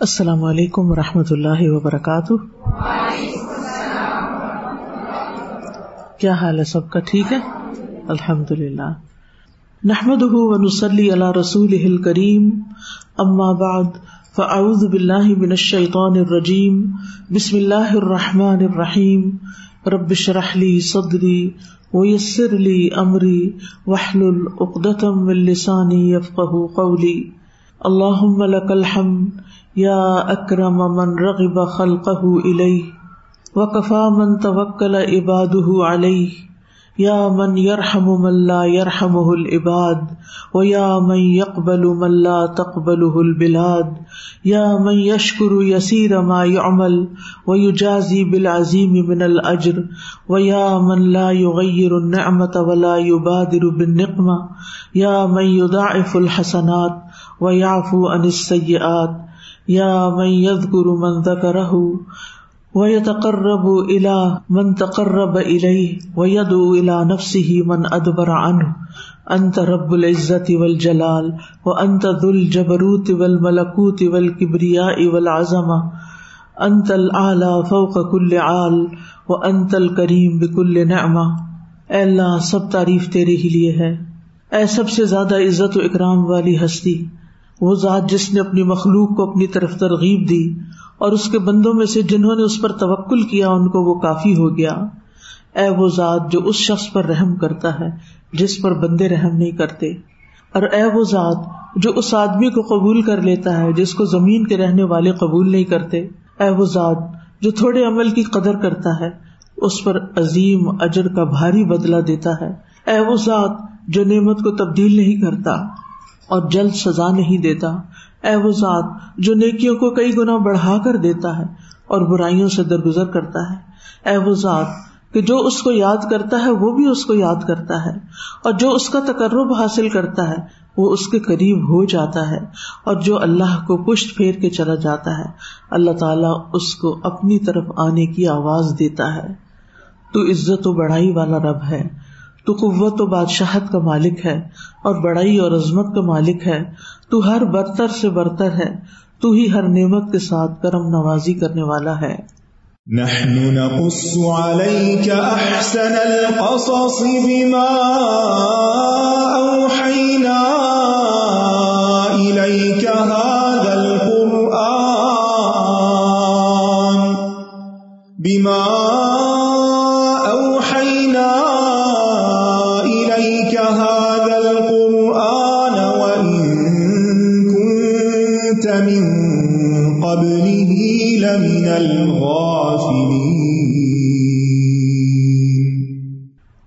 السلام علیکم و رحمۃ اللہ وبرکاتہ۔ کیا حال ہے سب کا ٹھیک ہے؟ الحمد للہ نحمد ونسلی اللہ رسول کریم اما بعد، فاعوذ باللہ من الشیطان الرجیم۔ بسم اللہ الرحمن الرحیم۔ ربش رحلی صدری ویسر لی امری۔ وحلل اقدتم من لسانی یفقہ قولی۔ اللہم لک الحمد یا اکرم من رغب خلقه الیہ وکفا من توکل عباده علیہ یا من یرحم من لا يرحمه العباد ویا من يقبل من لا تقبله البلاد یا من يشکر يسير ما يعمل ويجازي بالعظيم من الاجر ویا من لا يغير النعمة ولا يبادر بالنقمة یا من يضاعف الحسنات ويعفو عن السيئات یا من یذکر من ذکرہ ویتقرب الى من تقرب الیہ ویدعو الى نفسه من ادبر عنہ انت رب العزت والجلال وانت ذو الجبروت والملکوت والکبریاء والعظمہ انت الاعلی فوق کل عال وانت الکریم بکل نعمہ اے اللہ سب تعریف تیرے ہی لیے ہے اے سب سے زیادہ عزت و اکرام والی ہستی وہ ذات جس نے اپنی مخلوق کو اپنی طرف ترغیب دی اور اس کے بندوں میں سے جنہوں نے اس پر توکل کیا ان کو وہ کافی ہو گیا۔ اے وہ ذات جو اس شخص پر رحم کرتا ہے، جس پر بندے رحم نہیں کرتے۔ اور اے وہ ذات جو اس آدمی کو قبول کر لیتا ہے، جس کو زمین کے رہنے والے قبول نہیں کرتے۔ اے وہ ذات جو تھوڑے عمل کی قدر کرتا ہے، اس پر عظیم اجر کا بھاری بدلا دیتا ہے۔ اے وہ ذات جو نعمت کو تبدیل نہیں کرتا۔ اور جلد سزا نہیں دیتا۔ اے وہ ذات جو نیکیوں کو کئی گنا بڑھا کر دیتا ہے اور برائیوں سے درگزر کرتا ہے۔ اے وہ ذات کہ جو اس کو یاد کرتا ہے، وہ بھی اس کو یاد کرتا ہے۔ اور جو اس کا تقرب حاصل کرتا ہے، وہ اس کے قریب ہو جاتا ہے۔ اور جو اللہ کو پشت پھیر کے چلا جاتا ہے، اللہ تعالیٰ اس کو اپنی طرف آنے کی آواز دیتا ہے۔ تو عزت و بڑھائی والا رب ہے۔ تو قوت و بادشاہت کا مالک ہے اور بڑائی اور عظمت کا مالک ہے۔ تو ہر برتر سے برتر ہے۔ تو ہی ہر نعمت کے ساتھ کرم نوازی کرنے والا ہے۔ نحن نقص عليك احسن القصص بما اوحينا اليك هذا القرآن بما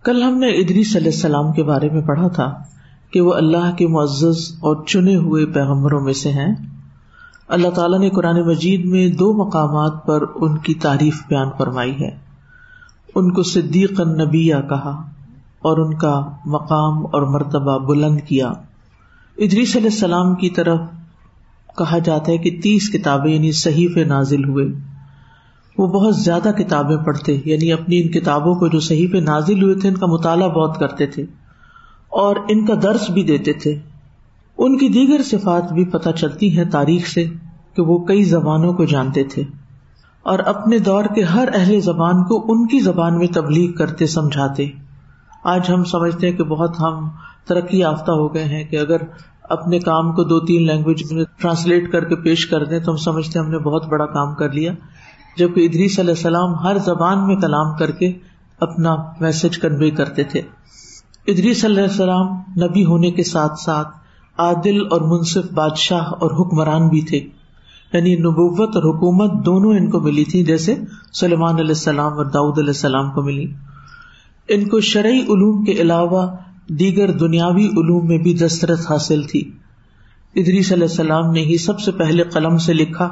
کل ہم نے ادری صلی السلام کے بارے میں پڑھا تھا کہ وہ اللہ کے معزز اور چنے ہوئے پیغمبروں میں سے ہیں۔ اللہ تعالیٰ نے قرآن مجید میں دو مقامات پر ان کی تعریف بیان فرمائی ہے۔ ان کو صدیق النبیہ کہا اور ان کا مقام اور مرتبہ بلند کیا۔ ادری صلی السلام کی طرف کہا جاتا ہے کہ تیس کتابیں یعنی صحیح نازل ہوئے۔ وہ بہت زیادہ کتابیں پڑھتے یعنی اپنی ان کتابوں کو جو صحیح پہ نازل ہوئے تھے، ان کا مطالعہ بہت کرتے تھے اور ان کا درس بھی دیتے تھے۔ ان کی دیگر صفات بھی پتہ چلتی ہیں تاریخ سے کہ وہ کئی زبانوں کو جانتے تھے۔ اور اپنے دور کے ہر اہل زبان کو ان کی زبان میں تبلیغ کرتے، سمجھاتے۔ آج ہم سمجھتے ہیں کہ بہت ہم ترقی یافتہ ہو گئے ہیں کہ اگر اپنے کام کو دو تین لینگویج میں ٹرانسلیٹ کر کے پیش کر دیں تو ہم سمجھتے ہم نے بہت بڑا کام کر لیا۔ جبکہ ادری صلی اللہ السلام ہر زبان میں کلام کر کے اپنا میسج کنوے کرتے تھے۔ ادری صلی اللہ السلام نبی ہونے کے ساتھ ساتھ عادل اور منصف بادشاہ اور حکمران بھی تھے۔ یعنی نبوت اور حکومت دونوں ان کو ملی تھی، جیسے سلیمان علیہ السلام اور داؤد علیہ السلام کو ملی۔ ان کو شرعی علوم کے علاوہ دیگر دنیاوی علوم میں بھی دسترس حاصل تھی۔ ادری صلی السلام نے ہی سب سے پہلے قلم سے لکھا۔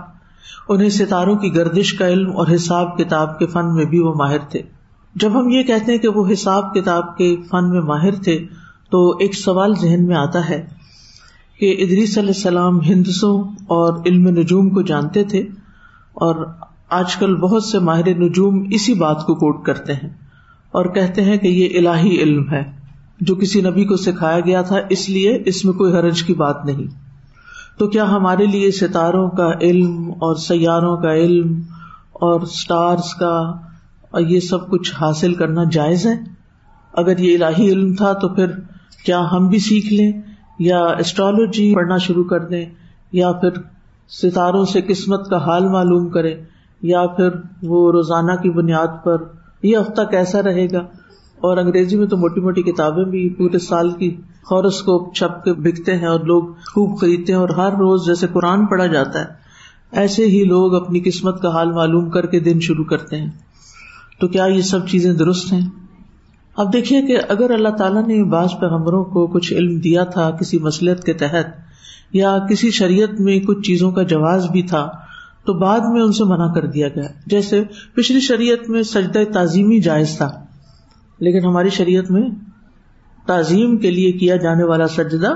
انہیں ستاروں کی گردش کا علم اور حساب کتاب کے فن میں بھی وہ ماہر تھے۔ جب ہم یہ کہتے ہیں کہ وہ حساب کتاب کے فن میں ماہر تھے، تو ایک سوال ذہن میں آتا ہے کہ ادری صلی السلام ہندسوں اور علم نجوم کو جانتے تھے اور آج کل بہت سے ماہر نجوم اسی بات کو کوٹ کرتے ہیں اور کہتے ہیں کہ یہ الہی علم ہے جو کسی نبی کو سکھایا گیا تھا، اس لیے اس میں کوئی حرج کی بات نہیں۔ تو کیا ہمارے لیے ستاروں کا علم اور سیاروں کا علم اور اسٹارس کا اور یہ سب کچھ حاصل کرنا جائز ہے؟ اگر یہ الہی علم تھا تو پھر کیا ہم بھی سیکھ لیں یا اسٹرالوجی پڑھنا شروع کر دیں یا پھر ستاروں سے قسمت کا حال معلوم کرے یا پھر وہ روزانہ کی بنیاد پر یہ ہفتہ کیسا رہے گا؟ اور انگریزی میں تو موٹی موٹی کتابیں بھی پورے سال کی ہاروسکوپ چھپ کے بکتے ہیں اور لوگ خوب خریدتے ہیں اور ہر روز جیسے قرآن پڑھا جاتا ہے، ایسے ہی لوگ اپنی قسمت کا حال معلوم کر کے دن شروع کرتے ہیں۔ تو کیا یہ سب چیزیں درست ہیں؟ اب دیکھیے کہ اگر اللہ تعالیٰ نے بعض پیغمبروں کو کچھ علم دیا تھا کسی مسلط کے تحت یا کسی شریعت میں کچھ چیزوں کا جواز بھی تھا، تو بعد میں ان سے منع کر دیا گیا۔ جیسے پچھلی شریعت میں سجدہ تعظیمی جائز تھا۔ لیکن ہماری شریعت میں تعظیم کے لیے کیا جانے والا سجدہ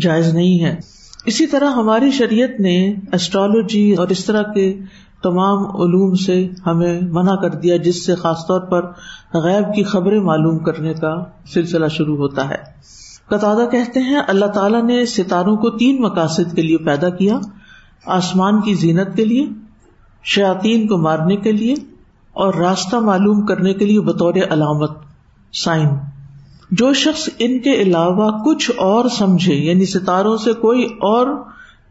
جائز نہیں ہے۔ اسی طرح ہماری شریعت نے اسٹرالوجی اور اس طرح کے تمام علوم سے ہمیں منع کر دیا، جس سے خاص طور پر غیب کی خبریں معلوم کرنے کا سلسلہ شروع ہوتا ہے۔ قطع کہتے ہیں، اللہ تعالیٰ نے ستاروں کو تین مقاصد کے لیے پیدا کیا، آسمان کی زینت کے لیے شاطین کو مارنے کے لیے اور راستہ معلوم کرنے کے لیے بطور علامت۔ سائن۔ جو شخص ان کے علاوہ کچھ اور سمجھے یعنی ستاروں سے کوئی اور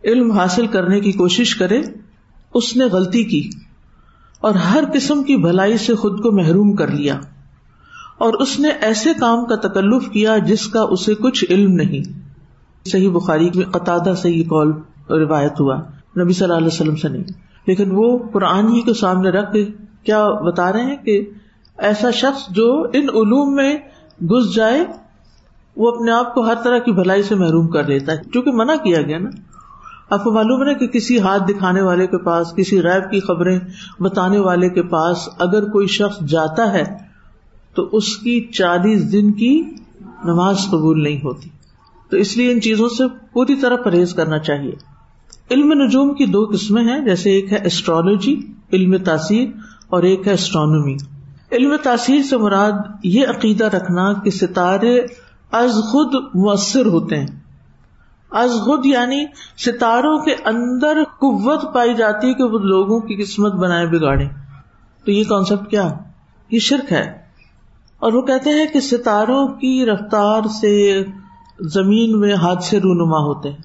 علم حاصل کرنے کی کوشش کرے، اس نے غلطی کی اور ہر قسم کی بھلائی سے خود کو محروم کر لیا۔ اور اس نے ایسے کام کا تکلف کیا جس کا اسے کچھ علم نہیں۔ صحیح بخاری میں قطع سے یہ کال روایت ہوا۔ نبی صلی اللہ علیہ وسلم سے نہیں۔ لیکن وہ قرآن ہی کو سامنے رکھ کے کیا بتا رہے ہیں کہ ایسا شخص جو ان علوم میں گس جائے، وہ اپنے آپ کو ہر طرح کی بھلائی سے محروم کر لیتا ہے۔ کیونکہ منع کیا گیا نا۔ آپ کو معلوم ہے کہ کسی ہاتھ دکھانے والے کے پاس، کسی ریب کی خبریں بتانے والے کے پاس اگر کوئی شخص جاتا ہے، تو اس کی چالیس دن کی نماز قبول نہیں ہوتی۔ تو اس لیے ان چیزوں سے پوری طرح پرہیز کرنا چاہیے۔ علم نجوم کی دو قسمیں ہیں، جیسے ایک ہے اسٹرالوجی علم تاثیر، اور ایک ہے اسٹرانومی علم تاثیر سے مراد یہ عقیدہ رکھنا کہ ستارے از خود مؤثر ہوتے ہیں۔ از خود یعنی ستاروں کے اندر قوت پائی جاتی ہے کہ وہ لوگوں کی قسمت بنائے بگاڑے تو یہ کانسیپٹ کیا؟ یہ شرک ہے۔ اور وہ کہتے ہیں کہ ستاروں کی رفتار سے زمین میں حادثے رونما ہوتے ہیں۔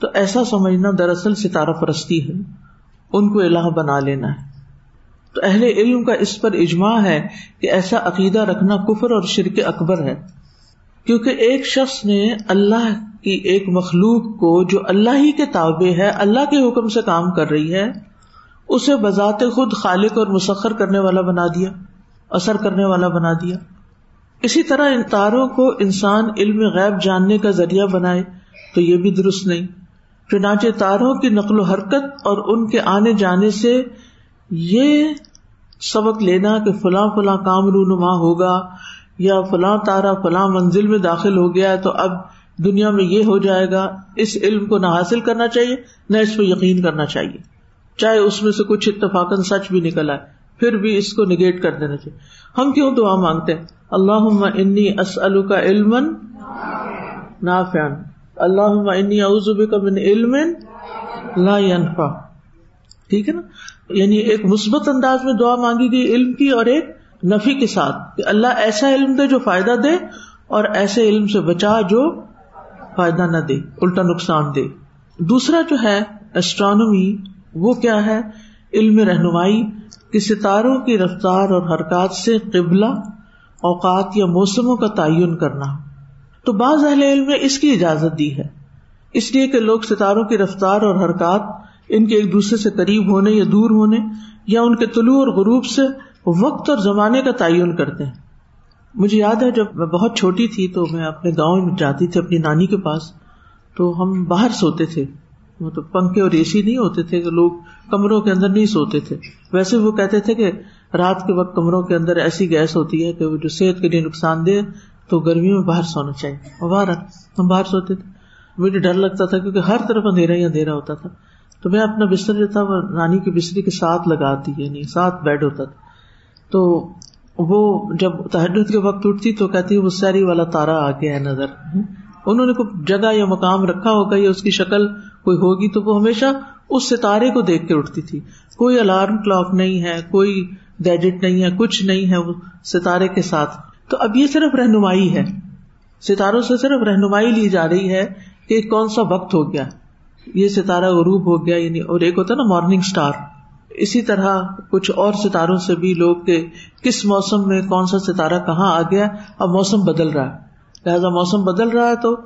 تو ایسا سمجھنا دراصل ستارہ پرستی ہے۔ ان کو الہ بنا لینا ہے۔ تو اہل علم کا اس پر اجماع ہے کہ ایسا عقیدہ رکھنا کفر اور شرک اکبر ہے۔ کیونکہ ایک شخص نے اللہ کی ایک مخلوق کو جو اللہ ہی کے تابع ہے، اللہ کے حکم سے کام کر رہی ہے، اسے بذات خود خالق اور مسخر کرنے والا بنا دیا، اثر کرنے والا بنا دیا۔ اسی طرح ان تاروں کو انسان علم غیب جاننے کا ذریعہ بنائے تو یہ بھی درست نہیں۔ چنانچہ تاروں کی نقل و حرکت اور ان کے آنے جانے سے یہ سبق لینا کہ فلاں فلاں کام رونما ہوگا یا فلاں تارا فلاں منزل میں داخل ہو گیا تو اب دنیا میں یہ ہو جائے گا، اس علم کو نہ حاصل کرنا چاہیے، نہ اس پہ یقین کرنا چاہیے۔ چاہے اس میں سے کچھ اتفاق سچ بھی نکل آئے، پھر بھی اس کو نگیٹ کر دینا چاہیے۔ ہم کیوں دعا مانگتے ہیں؟ اللہ انی اسلو کا علم نافیان اللہ انی اعظب کا من علم لا ينفع ٹھیک ہے نا؟ یعنی ایک مثبت انداز میں دعا مانگی گئی علم کی اور ایک نفی کے ساتھ کہ اللہ ایسا علم دے جو فائدہ دے اور ایسے علم سے بچا جو فائدہ نہ دے، الٹا نقصان دے۔ دوسرا جو ہے اسٹرانومی وہ کیا ہے؟ علم رہنمائی، کہ ستاروں کی رفتار اور حرکات سے قبلہ اوقات یا موسموں کا تعین کرنا۔ تو بعض اہل علم نے اس کی اجازت دی ہے۔ اس لیے کہ لوگ ستاروں کی رفتار اور حرکات ان کے ایک دوسرے سے قریب ہونے یا دور ہونے یا ان کے طلوع اور غروب سے وقت اور زمانے کا تعین کرتے ہیں۔ مجھے یاد ہے جب میں بہت چھوٹی تھی تو میں اپنے گاؤں میں جاتی تھی اپنی نانی کے پاس، تو ہم باہر سوتے تھے۔ مطلب پنکھے اور اے سی نہیں ہوتے تھے کہ لوگ کمروں کے اندر نہیں سوتے تھے۔ ویسے وہ کہتے تھے کہ رات کے وقت کمروں کے اندر ایسی گیس ہوتی ہے کہ وہ جو صحت کے لیے نقصان دے تو گرمیوں میں باہر سونا چاہیے۔ باہر ہم باہر سوتے تھے۔ مجھے ڈر لگتا تھا کیونکہ ہر طرف اندھیرا ہی اندھیرا ہوتا تھا۔ تو میں اپنا بستر جو تھا وہ نانی کی بستری کے ساتھ لگاتی یعنی ساتھ بیڈ ہوتا تھا۔ تو وہ جب تحرت کے وقت اٹھتی تو کہتی، وہ سیری والا تارا آ گیا ہے نظر۔ انہوں نے کوئی جگہ یا مقام رکھا ہوگا یا اس کی شکل کوئی ہوگی تو وہ ہمیشہ اس ستارے کو دیکھ کے اٹھتی تھی۔ کوئی الارم کلاک نہیں ہے، کوئی گیجٹ نہیں ہے، کچھ نہیں ہے وہ ستارے کے ساتھ۔ تو اب یہ صرف رہنمائی ہے۔ ستاروں سے صرف رہنمائی لی جا رہی ہے کہ کون سا وقت ہو گیا۔ یہ ستارہ غروب ہو گیا یعنی اور ایک ہوتا نا مارننگ اسٹار اسی طرح کچھ اور ستاروں سے بھی لوگ کے کس موسم میں کون سا ستارہ کہاں آ گیا، اب موسم بدل رہا ہے۔ لہٰذا موسم بدل رہا ہے تو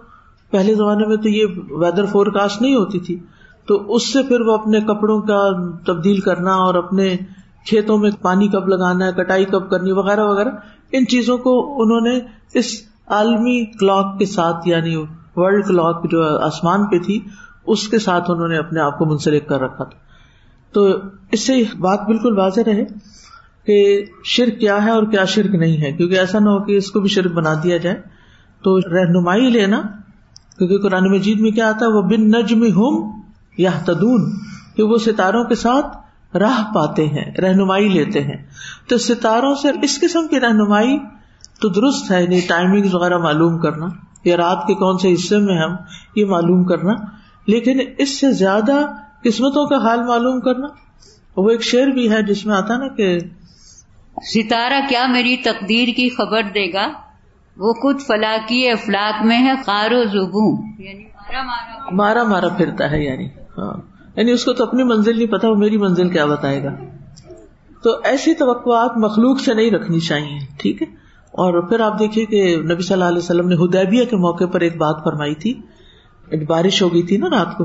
پہلے زمانے میں تو یہ ویدر فور کاسٹ نہیں ہوتی تھی۔ تو اس سے پھر وہ اپنے کپڑوں کا تبدیل کرنا اور اپنے کھیتوں میں پانی کب لگانا ہے، کٹائی کب کرنی وغیرہ وغیرہ، ان چیزوں کو انہوں نے اس عالمی کلاک کے ساتھ یعنی ورلڈ کلاک جو آسمان پہ تھی اس کے ساتھ انہوں نے اپنے آپ کو منسلک کر رکھا تھا۔ تو اس سے بات بالکل واضح رہے کہ شرک کیا ہے اور کیا شرک نہیں ہے۔ کیونکہ ایسا نہ ہو کہ اس کو بھی شرک بنا دیا جائے۔ تو رہنمائی لینا، کیونکہ قرآن مجید میں کیا آتا ہے وہ بن نجم ہوں یا تدون کہ وہ ستاروں کے ساتھ راہ پاتے ہیں، رہنمائی لیتے ہیں۔ تو ستاروں سے اس قسم کی رہنمائی تو درست ہے۔ یعنی ٹائمنگ وغیرہ معلوم کرنا، یا رات کے کون سے حصے میں ہم یہ معلوم کرنا۔ لیکن اس سے زیادہ قسمتوں کا حال معلوم کرنا وہ ایک شعر بھی ہے جس میں آتا نا کہ ستارہ کیا میری تقدیر کی خبر دے گا؟ وہ خود فلاکی افلاق میں ہے خارو زبوں یعنی مارا مارا۔ پھرتا ہے یعنی ہاں۔ یعنی اس کو تو اپنی منزل نہیں پتا وہ میری منزل کیا بتائے گا۔ تو ایسی توقعات مخلوق سے نہیں رکھنی چاہیے ٹھیک ہے؟ اور پھر آپ دیکھیے کہ نبی صلی اللہ علیہ وسلم نے ہدیبیہ کے موقع پر ایک بات فرمائی تھی یعنی بارش ہو گئی تھی نا رات کو۔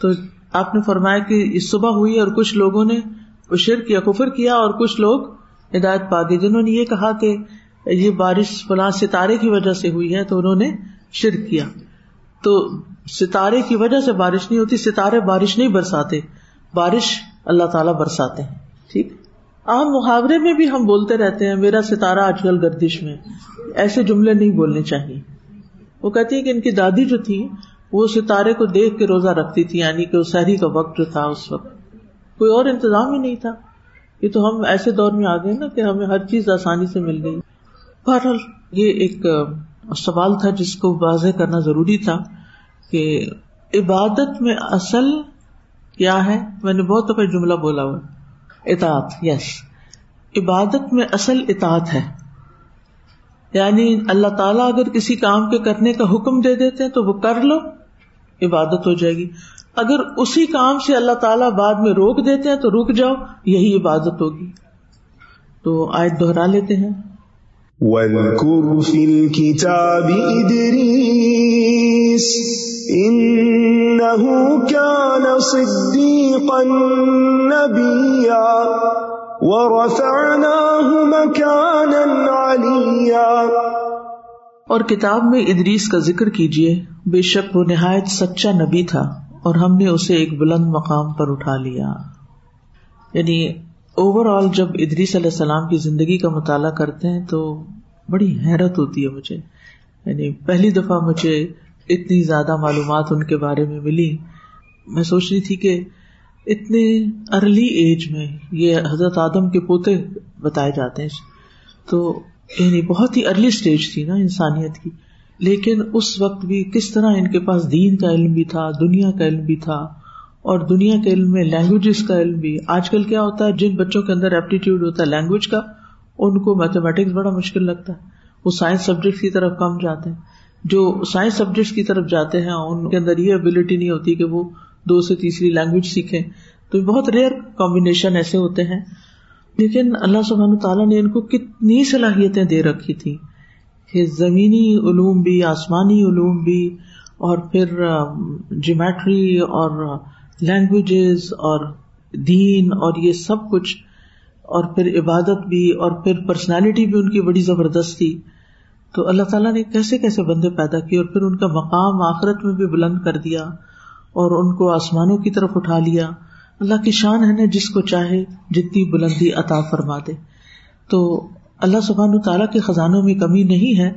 تو آپ نے فرمایا کہ صبح ہوئی اور کچھ لوگوں نے شرک یا کفر کیا اور کچھ لوگ ہدایت پا گئے جنہوں نے یہ کہا کہ یہ بارش فلاں ستارے کی وجہ سے ہوئی ہے تو انہوں نے شرک کیا۔ تو ستارے کی وجہ سے بارش نہیں ہوتی، ستارے بارش نہیں برساتے، بارش اللہ تعالیٰ برساتے ہیں۔ ٹھیک؟ عام محاورے میں بھی ہم بولتے رہتے ہیں، میرا ستارہ آج کل گردش میں، ایسے جملے نہیں بولنے چاہیے۔ وہ کہتی ہے کہ ان کی دادی جو تھی، وہ ستارے کو دیکھ کے روزہ رکھتی تھی یعنی کہ سہری کا وقت جو تھا اس وقت۔ کوئی اور انتظام ہی نہیں تھا۔ یہ تو ہم ایسے دور میں آ گئے نا کہ ہمیں ہر چیز آسانی سے مل گئی۔ بہرحال، یہ ایک سوال تھا جس کو واضح کرنا ضروری تھا کہ عبادت میں اصل کیا ہے؟ میں نے بہت دفعہ جملہ بولا ہوا۔ اطاعت یس عبادت میں اصل اطاعت ہے۔ یعنی اللہ تعالیٰ اگر کسی کام کے کرنے کا حکم دے دیتے ہیں تو وہ کر لو، عبادت ہو جائے گی۔ اگر اسی کام سے اللہ تعالیٰ بعد میں روک دیتے ہیں تو رک جاؤ، یہی عبادت ہوگی۔ تو آئے دوہرا لیتے ہیں۔ وَاذْكُرْ فِي الْكِتَابِ إِدْرِيسِ إِنَّهُ كَانَ صِدِّيقًا نَبِيًّا۔ وَرَفَعْنَاهُ مَكَانًا عَلِيًّا. اور کتاب میں ادریس کا ذکر کیجیے بے شک وہ نہایت سچا نبی تھا اور ہم نے اسے ایک بلند مقام پر اٹھا لیا۔ یعنی اوور آل جب ادریس علیہ السلام کی زندگی کا مطالعہ کرتے ہیں تو بڑی حیرت ہوتی ہے مجھے۔ یعنی پہلی دفعہ مجھے اتنی زیادہ معلومات ان کے بارے میں ملی۔ میں سوچ رہی تھی کہ اتنے ارلی ایج میں یہ حضرت آدم کے پوتے بتائے جاتے ہیں۔ تو یعنی بہت ہی ارلی اسٹیج تھی نا انسانیت کی۔ لیکن اس وقت بھی کس طرح ان کے پاس دین کا علم بھی تھا، دنیا کا علم بھی تھا اور دنیا کے علم میں لینگویجز کا علم بھی۔ آج کل کیا ہوتا ہے، جن بچوں کے اندر ایپٹیٹیوڈ ہوتا ہے لینگویج کا، ان کو میتھمیٹکس بڑا مشکل لگتا ہے۔ وہ سائنس سبجیکٹ کی طرف کم جاتے ہیں۔ جو سائنس سبجیکٹ کی طرف جاتے ہیں، ان کے اندر یہ ابلیٹی نہیں ہوتی کہ وہ دو سے تیسری لینگویج سیکھیں۔ تو بہت ریئر کمبینیشن ایسے ہوتے ہیں۔ لیکن اللہ سبحان تعالیٰ نے ان کو کتنی صلاحیتیں دے رکھی تھی۔ کہ زمینی علوم بھی، آسمانی علوم بھی، اور پھر جیمیٹری اور لینگویجز اور دین اور یہ سب کچھ۔ اور پھر عبادت بھی، اور پھر پرسنالٹی بھی ان کی بڑی زبردست تھی۔ تو اللہ تعالیٰ نے کیسے کیسے بندے پیدا کیے اور پھر ان کا مقام آخرت میں بھی بلند کر دیا۔ اور ان کو آسمانوں کی طرف اٹھا لیا۔ اللہ کی شان ہے نا جس کو چاہے، جتنی بلندی عطا فرما دے۔ تو اللہ سبحان تعالیٰ کے خزانوں میں کمی نہیں ہے۔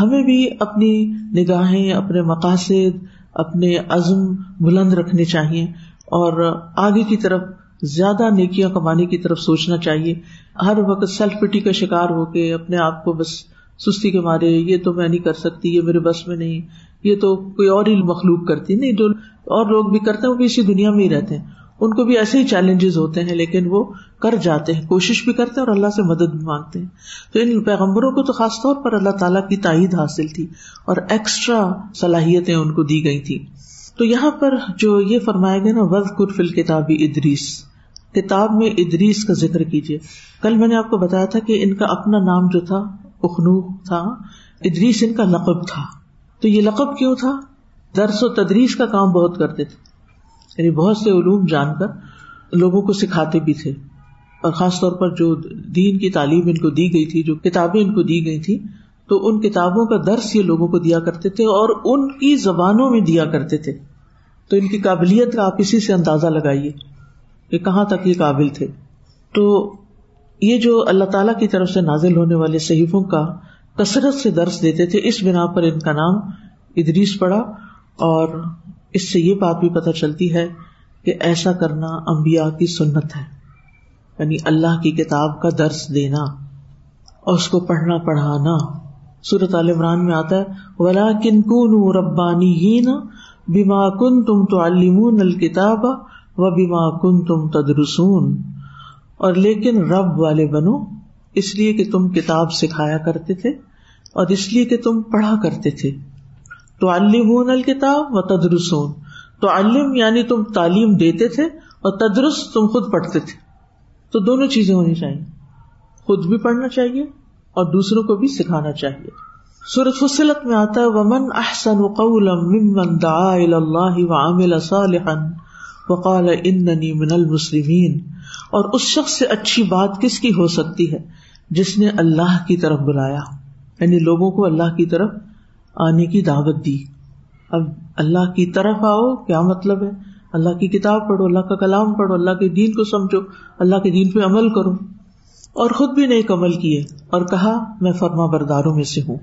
ہمیں بھی اپنی نگاہیں، اپنے مقاصد، اپنے عزم بلند رکھنے چاہیے۔ اور آگے کی طرف زیادہ نیکیاں کمانے کی طرف سوچنا چاہیے۔ ہر وقت سیلف پٹی کا شکار ہو کے اپنے آپ کو بس سستی کے مارے، یہ تو میں نہیں کر سکتی، یہ میرے بس میں نہیں، یہ تو کوئی اور ہی مخلوق کرتی۔ نہیں، جو اور لوگ بھی کرتے ہیں، وہ بھی اسی دنیا میں ہی رہتے ہیں۔ ان کو بھی ایسے ہی چیلنجز ہوتے ہیں، لیکن وہ کر جاتے ہیں، کوشش بھی کرتے ہیں اور اللہ سے مدد بھی مانگتے ہیں۔ تو ان پیغمبروں کو تو خاص طور پر اللہ تعالیٰ کی تائید حاصل تھی اور ایکسٹرا صلاحیتیں ان کو دی گئی تھی تو یہاں پر جو یہ فرمایا گیا نا وز کرفل کتابی ادریس کتاب میں ادریس کا ذکر کیجیے کل میں نے آپ کو بتایا تھا کہ ان کا اپنا نام جو تھا اخنو تھا ادریس ان کا لقب تھا۔ تو یہ لقب کیوں تھا؟ درس و تدریس کا کام بہت کرتے تھے۔ یعنی بہت سے علوم جان کر لوگوں کو سکھاتے بھی تھے۔ اور خاص طور پر جو دین کی تعلیم ان کو دی گئی تھی، جو کتابیں ان کو دی گئی تھی، تو ان کتابوں کا درس یہ لوگوں کو دیا کرتے تھے اور ان کی زبانوں میں دیا کرتے تھے۔ تو ان کی قابلیت کا آپ اسی سے اندازہ لگائیے کہ کہاں تک یہ قابل تھے۔ تو یہ جو اللہ تعالی کی طرف سے نازل ہونے والے صحیفوں کا کثرت سے درس دیتے تھے، اس بنا پر ان کا نام ادریس پڑا اور اس سے یہ بات بھی پتہ چلتی ہے کہ ایسا کرنا امبیا کی سنت ہے یعنی اللہ کی کتاب کا درس دینا اور اس کو پڑھنا پڑھانا۔ سورت عال عمران میں آتا ہے ولا کن کن ربانی ہی نا بیما کن تم تو علمون الکتاب و بیما کن تم تدرسون۔ اور لیکن رب والے بنو، اس لیے کہ تم کتاب سکھایا کرتے تھے اور اس لیے کہ تم پڑھا کرتے تھے۔ تو علمون الکتاب و تدرسون۔ تو علم یعنی تم تعلیم دیتے تھے اور تدرس تم خود پڑھتے تھے۔ تو دونوں چیزیں ہونی چاہیے۔ خود بھی پڑھنا چاہیے اور دوسروں کو بھی سکھانا چاہیے۔ سورت فصلت میں آتا ہے، ومن احسن قولا ممن دعا الى اللہ وعمل صالحا وقال اننی من المسلمین اور اس شخص سے اچھی بات کس کی ہو سکتی ہے؟ جس نے اللہ کی طرف بلایا۔ یعنی لوگوں کو اللہ کی طرف آنے کی دعوت دی۔ اب اللہ کی طرف آؤ، کیا مطلب ہے؟ اللہ کی کتاب پڑھو، اللہ کا کلام پڑھو، اللہ کے دین کو سمجھو، اللہ کے دین پہ عمل کرو۔ اور خود بھی نیک عمل کیے۔ اور کہا، میں فرما برداروں میں سے ہوں۔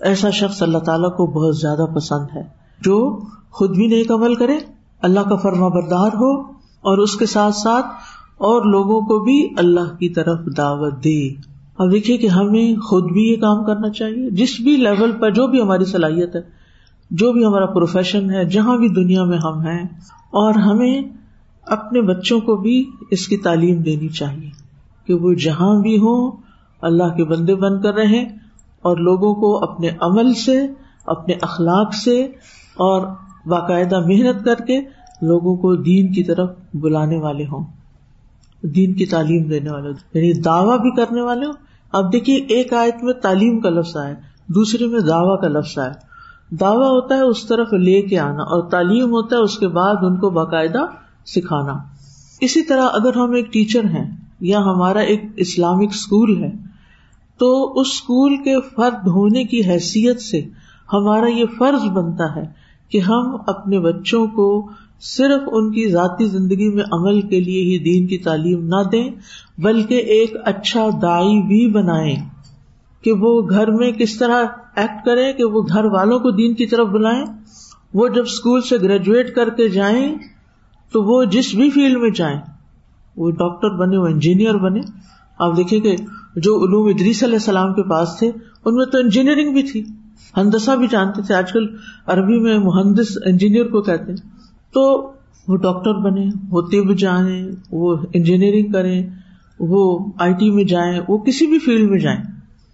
ایسا شخص اللہ تعالیٰ کو بہت زیادہ پسند ہے۔ جو خود بھی نیک عمل کرے، اللہ کا فرما بردار ہو اور اس کے ساتھ ساتھ اور لوگوں کو بھی اللہ کی طرف دعوت دے۔ اب دیکھیے کہ ہمیں خود بھی یہ کام کرنا چاہیے۔ جس بھی لیول پر جو بھی ہماری صلاحیت ہے، جو بھی ہمارا پروفیشن ہے، جہاں بھی دنیا میں ہم ہیں، اور ہمیں اپنے بچوں کو بھی اس کی تعلیم دینی چاہیے کہ وہ جہاں بھی ہوں، اللہ کے بندے بن کر رہے اور لوگوں کو اپنے عمل سے، اپنے اخلاق سے اور باقاعدہ محنت کر کے لوگوں کو دین کی طرف بلانے والے ہوں، دین کی تعلیم دینے والے یعنی دعوی بھی کرنے والے ہوں اب دیکھیے، ایک آیت میں تعلیم کا لفظ آئے دوسرے میں دعوی کا لفظ آئے دعویٰ ہوتا ہے اس طرف لے کے آنا اور تعلیم ہوتا ہے اس کے بعد ان کو باقاعدہ سکھانا۔ اسی طرح اگر ہم ایک ٹیچر ہیں یا ہمارا ایک اسلامک اسکول ہے، تو اس اسکول کے فرد ہونے کی حیثیت سے ہمارا یہ فرض بنتا ہے کہ ہم اپنے بچوں کو صرف ان کی ذاتی زندگی میں عمل کے لیے ہی دین کی تعلیم نہ دیں، بلکہ ایک اچھا دائی بھی بنائیں کہ وہ گھر میں کس طرح ایکٹ کرے کہ وہ گھر والوں کو دین کی طرف بلائیں۔ وہ جب اسکول سے گریجویٹ کر کے جائیں، تو وہ جس بھی فیلڈ میں جائیں، وہ ڈاکٹر بنے، وہ انجینئر بنے۔ آپ دیکھیں کہ جو علوم ادریس علیہ السلام کے پاس تھے، ان میں تو انجینئرنگ بھی تھی۔ ہندسا بھی جانتے تھے۔ آج کل عربی میں مہندس انجینئر کو کہتے ہیں۔ تو وہ ڈاکٹر بنے، وہ طب جائیں، وہ انجینئرنگ کریں، وہ آئی ٹی میں جائیں، وہ کسی بھی فیلڈ میں جائیں۔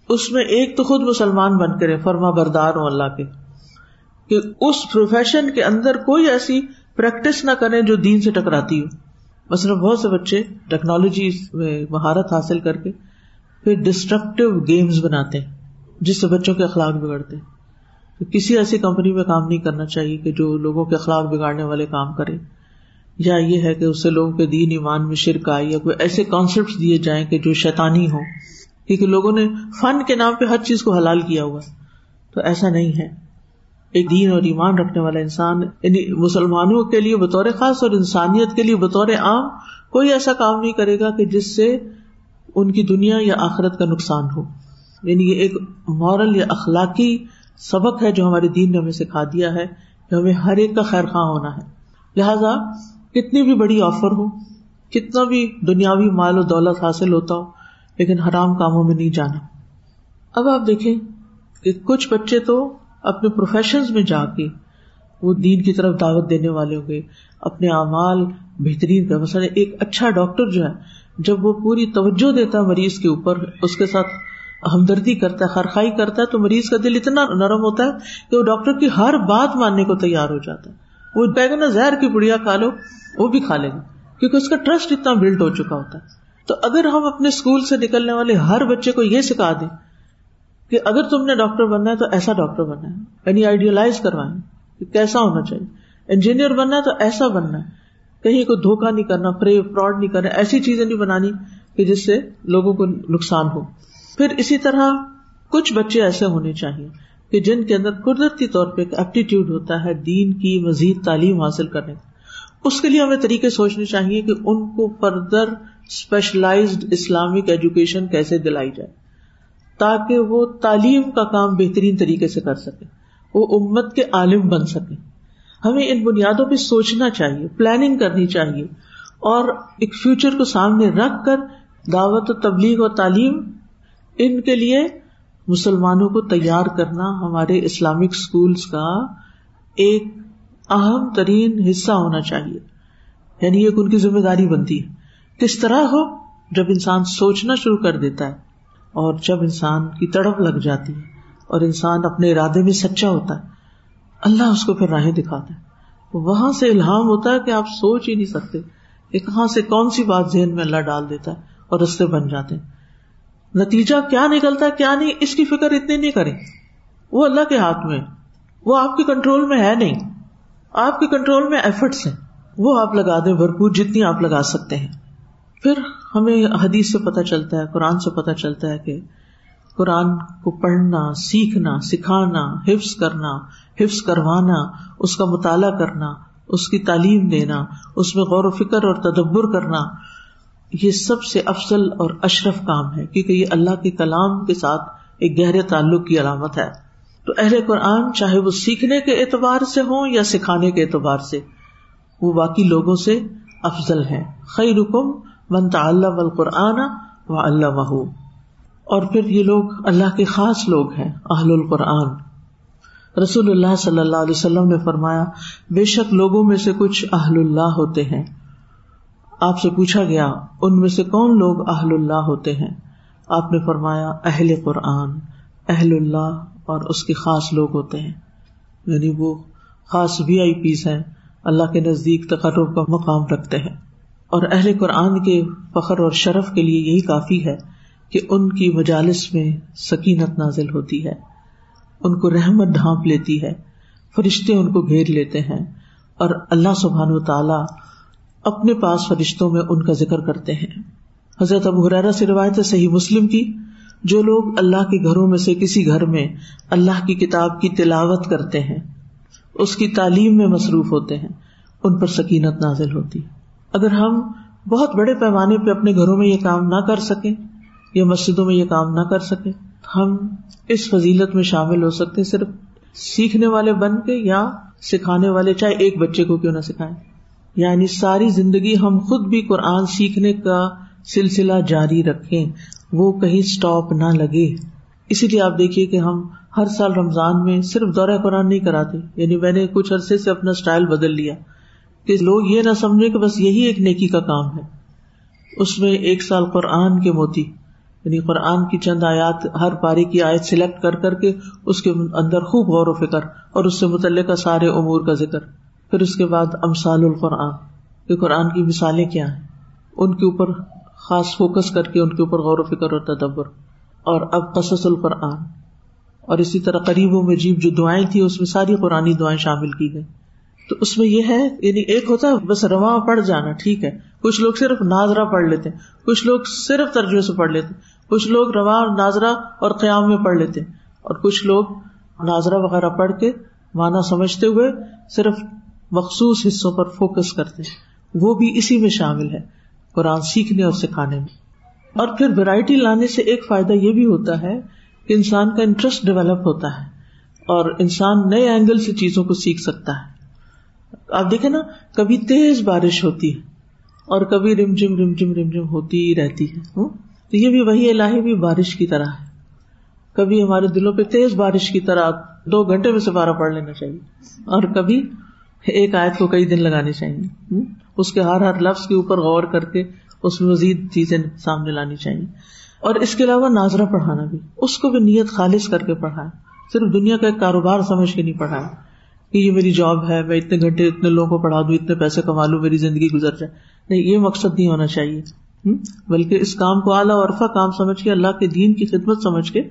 اس میں ایک تو خود مسلمان بن کرے فرما بردار ہوں اللہ کے۔ کہ اس پروفیشن کے اندر کوئی ایسی پریکٹس نہ کرے جو دین سے ٹکراتی ہو۔ مثلاً بہت سے بچے ٹیکنالوجی میں مہارت حاصل کر کے پھر ڈسٹرکٹیو گیمز بناتے ہیں، جس سے بچوں کے اخلاق بگڑتے تو کسی ایسی کمپنی میں کام نہیں کرنا چاہیے کہ جو لوگوں کے اخلاق بگاڑنے والے کام کرے یا یہ ہے کہ اس سے لوگوں کے دین، ایمان میں شرک آئے یا کوئی ایسے کانسیپٹ دیے جائیں کہ جو شیطانی ہو کیونکہ لوگوں نے فن کے نام پہ ہر چیز کو حلال کیا ہوا۔ تو ایسا نہیں ہے۔ ایک دین اور ایمان رکھنے والا انسان یعنی مسلمانوں کے لیے بطور خاص اور انسانیت کے لیے بطور عام کوئی ایسا کام نہیں کرے گا کہ جس سے ان کی دنیا یا آخرت کا نقصان ہو۔ یعنی یہ ایک مورل یا اخلاقی سبق ہے جو ہمارے دین نے ہمیں سکھا دیا ہے کہ ہمیں ہر ایک کا خیر خواہ ہونا ہے۔ لہذا کتنی بھی بڑی آفر ہو، کتنا بھی دنیاوی مال و دولت حاصل ہوتا ہو، لیکن حرام کاموں میں نہیں جانا۔ اب آپ دیکھیں کہ کچھ بچے تو اپنے پروفیشن میں جا کے وہ دین کی طرف دعوت دینے والے ہوں گے۔ اپنے اعمال، بہترین مثلاً ایک اچھا ڈاکٹر جو ہے، جب وہ پوری توجہ دیتا ہے مریض کے اوپر، اس کے ساتھ ہمدردی کرتا ہے، خرخائی کرتا ہے، تو مریض کا دل اتنا نرم ہوتا ہے کہ وہ ڈاکٹر کی ہر بات ماننے کو تیار ہو جاتا ہے۔ وہ کہے گا نا زہر کی بڑھیا کھا لو، وہ بھی کھا لے گا کیونکہ اس کا ٹرسٹ اتنا بلڈ ہو چکا ہوتا ہے۔ تو اگر ہم اپنے اسکول سے نکلنے والے ہر بچے کو یہ سکھا دیں کہ اگر تم نے ڈاکٹر بننا ہے تو ایسا ڈاکٹر بننا ہے یعنی آئیڈیالائز کروائیں کہ کیسا ہونا چاہیے۔ انجینئر بننا ہے تو ایسا بننا ہے۔ کہیں کو دھوکا نہیں کرنا فری فراڈ نہیں کرنا، ایسی چیزیں نہیں بنانی کہ جس سے لوگوں کو نقصان ہو۔ پھر اسی طرح کچھ بچے ایسے ہونے چاہیے کہ جن کے اندر قدرتی طور پہ ایک ایپٹیٹیوڈ ہوتا ہے دین کی مزید تعلیم حاصل کرنے کا اس کے لیے ہمیں طریقے سوچنے چاہیے کہ ان کو فردر اسپیشلائزڈ اسلامک ایجوکیشن کیسے دلائی جائے تاکہ وہ تعلیم کا کام بہترین طریقے سے کر سکے وہ امت کے عالم بن سکے ہمیں ان بنیادوں پہ سوچنا چاہیے پلاننگ کرنی چاہیے اور ایک فیوچر کو سامنے رکھ کر دعوت و تبلیغ و تعلیم ان کے لیے مسلمانوں کو تیار کرنا ہمارے اسلامک اسکولس کا ایک اہم ترین حصہ ہونا چاہیے۔ یعنی ایک ان کی ذمہ داری بنتی ہے۔ کس طرح ہو؟ جب انسان سوچنا شروع کر دیتا ہے اور جب انسان کی تڑپ لگ جاتی ہے اور انسان اپنے ارادے میں سچا ہوتا ہے، اللہ اس کو پھر راہیں دکھاتا ہے۔ وہاں سے الہام ہوتا ہے کہ آپ سوچ ہی نہیں سکتے کہ کہاں سے کون سی بات ذہن میں اللہ ڈال دیتا ہے اور رستے بن جاتے ہیں۔ نتیجہ کیا نکلتا ہے، کیا نہیں، اس کی فکر اتنی نہیں کریں۔ وہ اللہ کے ہاتھ میں وہ آپ کے کنٹرول میں ہے نہیں۔ آپ کے کنٹرول میں ایفرٹس ہیں۔ وہ آپ لگا دیں بھرپور جتنی آپ لگا سکتے ہیں۔ پھر ہمیں حدیث سے پتہ چلتا ہے، قرآن سے پتہ چلتا ہے کہ قرآن کو پڑھنا، سیکھنا، سکھانا، حفظ کرنا، حفظ کروانا، اس کا مطالعہ کرنا، اس کی تعلیم دینا، اس میں غور و فکر اور تدبر کرنا یہ سب سے افضل اور اشرف کام ہے، کیونکہ یہ اللہ کے کلام کے ساتھ ایک گہرے تعلق کی علامت ہے۔ تو اہل قرآن چاہے وہ سیکھنے کے اعتبار سے ہوں یا سکھانے کے اعتبار سے، وہ باقی لوگوں سے افضل ہے خی رکم منتا اللہ و قرآن و اللہ اور پھر یہ لوگ اللہ کے خاص لوگ ہیں، اہل القرآن۔ رسول اللہ صلی اللہ علیہ وسلم نے فرمایا، بے شک لوگوں میں سے کچھ اہل اللہ ہوتے ہیں۔ آپ سے پوچھا گیا، ان میں سے کون لوگ اہل اللہ ہوتے ہیں؟ آپ نے فرمایا، اہل قرآن، اہل اللہ اور اس کے خاص لوگ ہوتے ہیں۔ یعنی وہ خاص وی آئی پیز ہیں، اللہ کے نزدیک تقرب کا مقام رکھتے ہیں۔ اور اہل قرآن کے فخر اور شرف کے لیے یہی کافی ہے کہ ان کی مجالس میں سکینت نازل ہوتی ہے۔ ان کو رحمت ڈھانپ لیتی ہے، فرشتے ان کو گھیر لیتے ہیں۔ اور اللہ سبحان و تعالی اپنے پاس فرشتوں میں ان کا ذکر کرتے ہیں۔ حضرت ابو حرارا سے روایت ہے صحیح مسلم کی، جو لوگ اللہ کے گھروں میں سے کسی گھر میں اللہ کی کتاب کی تلاوت کرتے ہیں، اس کی تعلیم میں مصروف ہوتے ہیں، ان پر سکینت نازل ہوتی۔ اگر ہم بہت بڑے پیمانے پہ اپنے گھروں میں یہ کام نہ کر سکیں، یا مسجدوں میں یہ کام نہ کر سکیں، ہم اس فضیلت میں شامل ہو سکتے، صرف سیکھنے والے بن کے یا سکھانے والے، چاہے ایک بچے کو کیوں نہ سکھائے یعنی ساری زندگی ہم خود بھی قرآن سیکھنے کا سلسلہ جاری رکھے وہ کہیں اسٹاپ نہ لگے۔ اسی لیے آپ دیکھیے کہ ہم ہر سال رمضان میں صرف دورہ قرآن نہیں کراتے۔ یعنی میں نے کچھ عرصے سے اپنا اسٹائل بدل لیا۔ کہ لوگ یہ نہ سمجھے کہ بس یہی ایک نیکی کا کام ہے۔ اس میں ایک سال قرآن کے موتی۔ یعنی قرآن کی چند آیات ہر پاری کی آیت سلیکٹ کر کر کے اس کے اندر خوب غور و فکر اور اس سے متعلق سارے امور کا ذکر۔ پھر اس کے بعد امسال القرآن، کہ قرآن کی مثالیں کیا ہیں؟ ان کے اوپر خاص فوکس کر کے ان کے اوپر غور و فکر اور تدبر۔ اور اب قصص القرآن۔ اور اسی طرح قریبوں میں جیب جو دعائیں تھی اس میں ساری قرآن دعائیں شامل کی گئی تو اس میں یہ ہے یعنی ایک ہوتا ہے، بس رواں پڑھ جانا، ٹھیک ہے۔ کچھ لوگ صرف ناظرہ پڑھ لیتے کچھ لوگ صرف ترجمے سے پڑھ لیتے کچھ لوگ رواں ناظرہ اور قیام میں پڑھ لیتے اور کچھ لوگ ناظرہ وغیرہ پڑھ کے مانا سمجھتے ہوئے صرف مخصوص حصوں پر فوکس کرتے وہ بھی اسی میں شامل ہے، قرآن سیکھنے اور سکھانے میں۔ اور پھر ویرائٹی لانے سے ایک فائدہ یہ بھی ہوتا ہے کہ انسان کا انٹرسٹ ڈیولپ ہوتا ہے اور انسان نئے اینگل سے چیزوں کو سیکھ سکتا ہے۔ آپ دیکھیں نا، کبھی تیز بارش ہوتی ہے اور کبھی رم جم رم جم رم جم ہوتی ہی رہتی ہے۔ تو یہ بھی وہی الہی بھی بارش کی طرح ہے۔ کبھی ہمارے دلوں پہ تیز بارش کی طرح دو گھنٹے میں سپارہ پڑھ لینا چاہیے۔ اور کبھی ایک آیت کو کئی دن لگانے چاہیے۔ اس کے ہر ہر لفظ کے اوپر غور کر کے اس میں مزید چیزیں سامنے لانی چاہیے۔ اور اس کے علاوہ ناظرہ پڑھانا بھی۔ اس کو بھی نیت خالص کر کے پڑھائے صرف دنیا کا ایک کاروبار سمجھ کے نہیں پڑھایا کہ یہ میری جاب ہے، میں اتنے گھنٹے اتنے لوگوں کو پڑھا دوں، اتنے پیسے کما لوں، میری زندگی گزر جائے۔ نہیں، یہ مقصد نہیں ہونا چاہیے۔ بلکہ اس کام کو اعلیٰ عرفہ کام سمجھ کے، اللہ کے دین کی خدمت سمجھ کے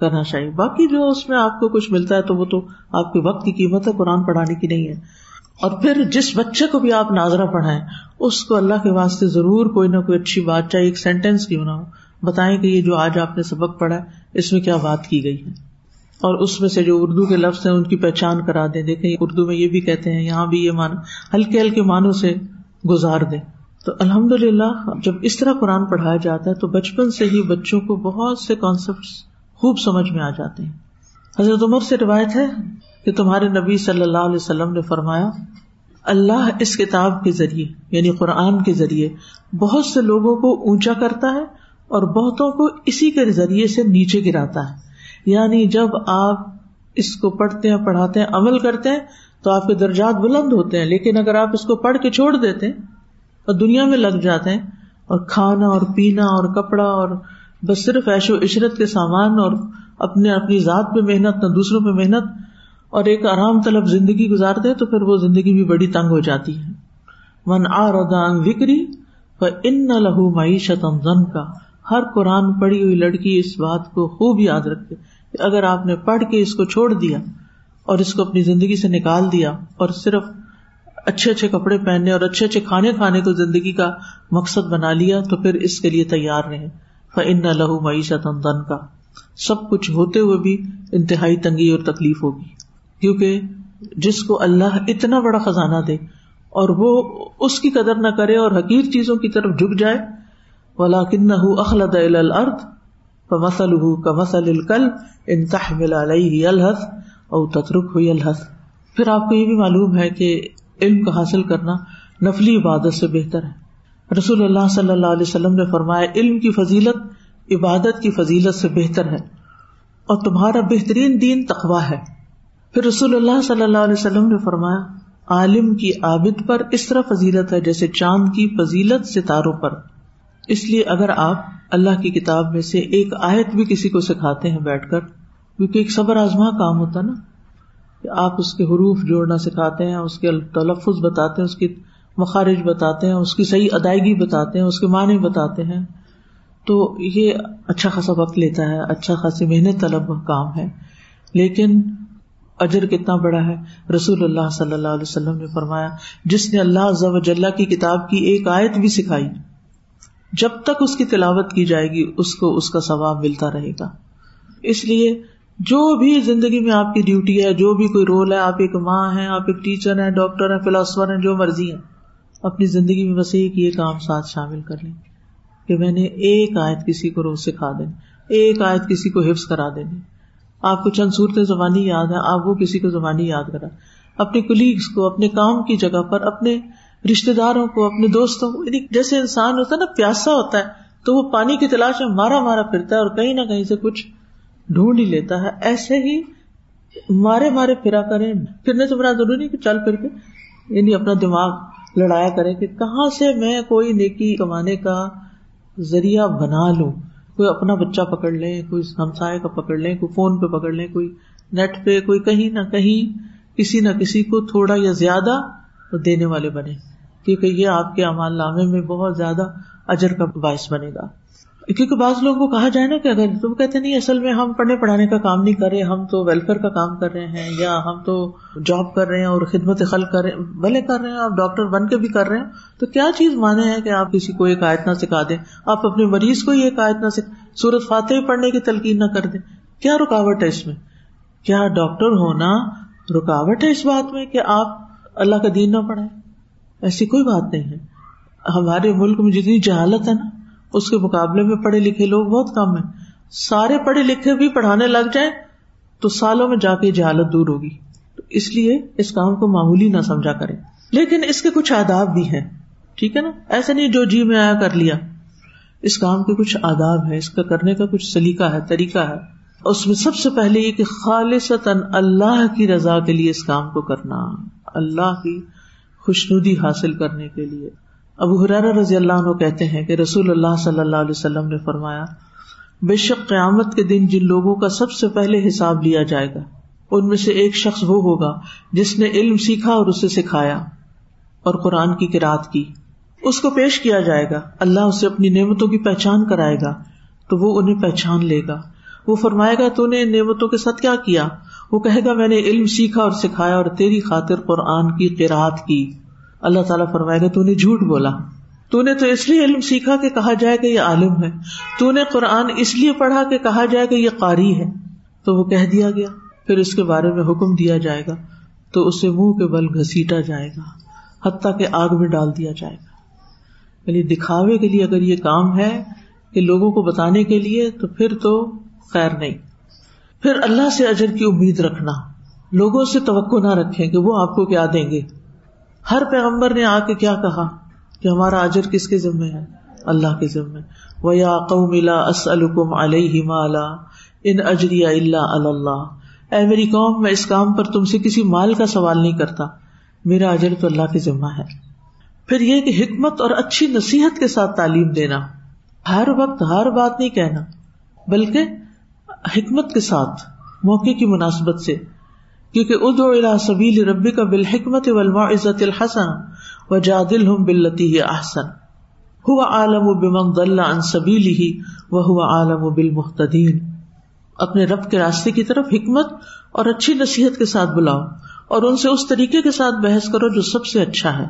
کرنا چاہیے۔ باقی جو اس میں آپ کو کچھ ملتا ہے تو وہ تو آپ کے وقت کی قیمت ہے، قرآن پڑھانے کی نہیں ہے۔ اور پھر جس بچے کو بھی آپ ناظرہ پڑھائیں، اس کو اللہ کے واسطے ضرور کوئی نہ کوئی اچھی بات چاہے ایک سینٹینس کیوں نہ ہو، بتائیں کہ یہ جو آج آپ نے سبق پڑھا اس میں کیا بات کی گئی ہے؟ اور اس میں سے جو اردو کے لفظ ہیں، ان کی پہچان کرا دیں، دیکھیں، اردو میں یہ بھی کہتے ہیں، یہاں بھی یہ مانو ہلکے ہلکے معنوں سے گزار دیں۔ تو الحمد للہ جب اس طرح قرآن پڑھایا جاتا ہے، تو بچپن سے ہی بچوں کو بہت سے کانسیپٹ خوب سمجھ میں آ جاتے ہیں۔ حضرت عمر سے روایت ہے کہ تمہارے نبی صلی اللہ علیہ وسلم نے فرمایا، اللہ اس کتاب کے ذریعے یعنی قرآن کے ذریعے بہت سے لوگوں کو اونچا کرتا ہے اور بہتوں کو اسی کے ذریعے سے نیچے گراتا ہے۔ یعنی جب آپ اس کو پڑھتے ہیں، پڑھاتے ہیں، عمل کرتے ہیں، تو آپ کے درجات بلند ہوتے ہیں۔ لیکن اگر آپ اس کو پڑھ کے چھوڑ دیتے ہیں اور دنیا میں لگ جاتے ہیں اور کھانا اور پینا اور کپڑا اور بس صرف ایش و عشرت کے سامان اور اپنے اپنی ذات پہ محنت، نہ دوسروں پہ محنت اور ایک آرام طلب زندگی گزارتے تو پھر وہ زندگی بھی بڑی تنگ ہو جاتی ہے۔ من آدان وکری ان نہ لہو معیشت کا ہر قرآن پڑھی ہوئی لڑکی اس بات کو خوب یاد رکھے کہ اگر آپ نے پڑھ کے اس کو چھوڑ دیا اور اس کو اپنی زندگی سے نکال دیا اور صرف اچھے اچھے کپڑے پہننے اور اچھے اچھے کھانے کھانے کو زندگی کا مقصد بنا لیا تو پھر اس کے لیے تیار رہے۔ فن نہ لہو معیشت کا سب کچھ ہوتے ہوئے بھی انتہائی تنگی اور تکلیف ہوگی۔ کیونکہ جس کو اللہ اتنا بڑا خزانہ دے اور وہ اس کی قدر نہ کرے اور حقیر چیزوں کی طرف جھک جائے ولا کن اخلد الرد مسل کا مسل الکل ان تحمل علیہ الحس او تترک ہوئی الحس پھر آپ کو یہ بھی معلوم ہے کہ علم کا حاصل کرنا نفلی عبادت سے بہتر ہے۔ رسول اللہ صلی اللہ علیہ وسلم نے فرمایا، علم کی فضیلت عبادت کی فضیلت سے بہتر ہے اور تمہارا بہترین دین تقوا ہے۔ پھر رسول اللہ صلی اللہ علیہ وسلم نے فرمایا، عالم کی عابد پر اس طرح فضیلت ہے جیسے چاند کی فضیلت ستاروں پر۔ اس لیے اگر آپ اللہ کی کتاب میں سے ایک آیت بھی کسی کو سکھاتے ہیں بیٹھ کر، کیونکہ ایک صبر آزما کام ہوتا نا، کہ آپ اس کے حروف جوڑنا سکھاتے ہیں، اس کے تلفظ بتاتے ہیں، اس کی مخارج بتاتے ہیں، اس کی صحیح ادائیگی بتاتے ہیں، اس کے معنی بتاتے ہیں۔ تو یہ اچھا خاصا وقت لیتا ہے اچھا خاصی محنت طلب کام ہے۔ لیکن اجر کتنا بڑا ہے۔ رسول اللہ صلی اللہ علیہ وسلم نے فرمایا، جس نے اللہ کی کتاب کی ایک آیت بھی سکھائی، جب تک اس کی تلاوت کی جائے گی، اس کو اس کا ثواب ملتا رہے گا۔ اس لیے، جو بھی زندگی میں آپ کی ڈیوٹی ہے، جو بھی کوئی رول ہے، آپ ایک ماں ہیں، آپ ایک ٹیچر ہیں ڈاکٹر ہیں فلاسفر ہیں، جو مرضی ہے اپنی زندگی میں بس ایک یہ کام ساتھ شامل کر لیں کہ میں نے ایک آیت کسی کو روز سکھا دیں، ایک آیت کسی کو حفظ کرا دینی آپ کو چند صورتیں زبانی یاد ہے آپ وہ کسی کو زبانی یاد کرا اپنے کلیگس کو، اپنے کام کی جگہ پر، اپنے رشتے داروں کو، اپنے دوستوں کو۔ یعنی جیسے انسان ہوتا ہے نا، پیاسا ہوتا ہے، تو وہ پانی کی تلاش میں مارا مارا پھرتا ہے اور کہیں نہ کہیں سے کچھ ڈھونڈ ہی لیتا ہے۔ ایسے ہی مارے مارے پھرا کریں۔ پھرنے سے بڑا ضروری کہ چل پھر کے یعنی اپنا دماغ لڑایا کرے کہ کہاں سے میں کوئی نیکی کمانے کا ذریعہ بنا لوں۔ کوئی اپنا بچہ پکڑ لے، کوئی ہمسائے کا پکڑ لیں کوئی فون پہ پکڑ لیں کوئی نیٹ پہ، کوئی کہیں نہ کہیں، کسی نہ کسی کو تھوڑا یا زیادہ دینے والے بنے، کیونکہ یہ آپ کے امال نامے میں بہت زیادہ اجر کا باعث بنے گا۔ کیونکہ بعض لوگوں کو کہا جائے نا کہ اگر تم کہتے نہیں، اصل میں ہم پڑھنے پڑھانے کا کام نہیں کر رہے، ہم تو ویلفیئر کا کام کر رہے ہیں، یا ہم تو جاب کر رہے ہیں اور خدمت خل کر رہے ہیں، بھلے کر رہے ہیں، آپ ڈاکٹر بن کے بھی کر رہے ہیں۔ تو کیا چیز مانے ہے کہ آپ کسی کو ایک آیت نہ سکھا دیں؟ آپ اپنے مریض کو ایک آیت نہ سورت فاتح پڑھنے کی تلقین نہ کر دیں۔ کیا رکاوٹ ہے اس میں؟ کیا ڈاکٹر ہونا رکاوٹ ہے اس بات میں کہ آپ اللہ کا دین نہ پڑھائیں ایسی کوئی بات نہیں ہے۔ ہمارے ملک میں جتنی جہالت ہے نا اس کے مقابلے میں پڑھے لکھے لوگ بہت کم ہیں۔ سارے پڑھے لکھے بھی پڑھانے لگ جائیں تو سالوں میں جا کے جہالت دور ہوگی۔ تو اس لیے اس کام کو معمولی نہ سمجھا کرے لیکن اس کے کچھ آداب بھی ہیں۔ ٹھیک ہے نا؟ ایسا نہیں جو جی میں آیا کر لیا۔ اس کام کے کچھ آداب ہے اس کا کرنے کا کچھ سلیقہ ہے، طریقہ ہے۔ اس میں سب سے پہلے یہ کہ خالص اللہ کی رضا کے لیے اس کام کو کرنا۔ اللہ کی خوشنودی حاصل کرنے کے لیے۔ ابو حرار رضی اللہ عنہ کہتے ہیں کہ رسول اللہ صلی اللہ علیہ وسلم نے فرمایا، بے شک قیامت کے دن جن لوگوں کا سب سے پہلے حساب لیا جائے گا، ان میں سے ایک شخص وہ ہوگا جس نے علم سیکھا اور اسے سکھایا اور قرآن کی کراط کی۔ اس کو پیش کیا جائے گا، اللہ اسے اپنی نعمتوں کی پہچان کرائے گا، تو وہ انہیں پہچان لے گا۔ وہ فرمائے گا، تو نے نعمتوں کے ساتھ کیا کیا؟ وہ کہے گا، میں نے علم سیکھا اور سکھایا اور تیری خاطر قرآن کی قرآت کی۔ اللہ تعالیٰ فرمائے گا، تو نے جھوٹ بولا۔ تو نے تو اس لیے علم سیکھا کہ کہا جائے کہ یہ عالم ہے۔ تو نے قرآن اس لیے پڑھا کہ کہا جائے کہ یہ قاری ہے۔ تو وہ کہہ دیا گیا۔ پھر اس کے بارے میں حکم دیا جائے گا۔ تو اسے منہ کے بل گھسیٹا جائے گا۔ حتیٰ کہ آگ میں ڈال دیا جائے گا۔ یعنی دکھاوے کے لیے اگر یہ کام ہے کہ لوگوں کو بتانے کے لیے، تو پھر تو خیر نہیں۔ پھر اللہ سے اجر کی امید رکھنا۔ لوگوں سے توقع نہ رکھے کہ وہ آپ کو کیا دیں گے۔ ہر پیغمبر نے آ کے کیا کہا کہ ہمارا اجر کس کے ذمے ہے؟ اللہ کے ذمے۔ وہ یا قوم اسلکم علیہ مالا ان اجری اللہ اللہ اے میری قوم، میں اس کام پر تم سے کسی مال کا سوال نہیں کرتا۔ میرا اجر تو اللہ کے ذمہ ہے۔ پھر یہ کہ حکمت اور اچھی نصیحت کے ساتھ تعلیم دینا۔ ہر وقت ہر بات نہیں کہنا، بلکہ حکمت کے ساتھ، موقع کی مناسبت سے۔ کیونکہ ادو الا سبیل ربی کا بالحکمت والموعظت الحسن و جادل ہم بلتی احسن۔ ہوا عالم و بمن دل عن سبیلہ و ہوا عالم و بالمحتدین اپنے رب کے راستے کی طرف حکمت اور اچھی نصیحت کے ساتھ بلاؤ اور ان سے اس طریقے کے ساتھ بحث کرو جو سب سے اچھا ہے۔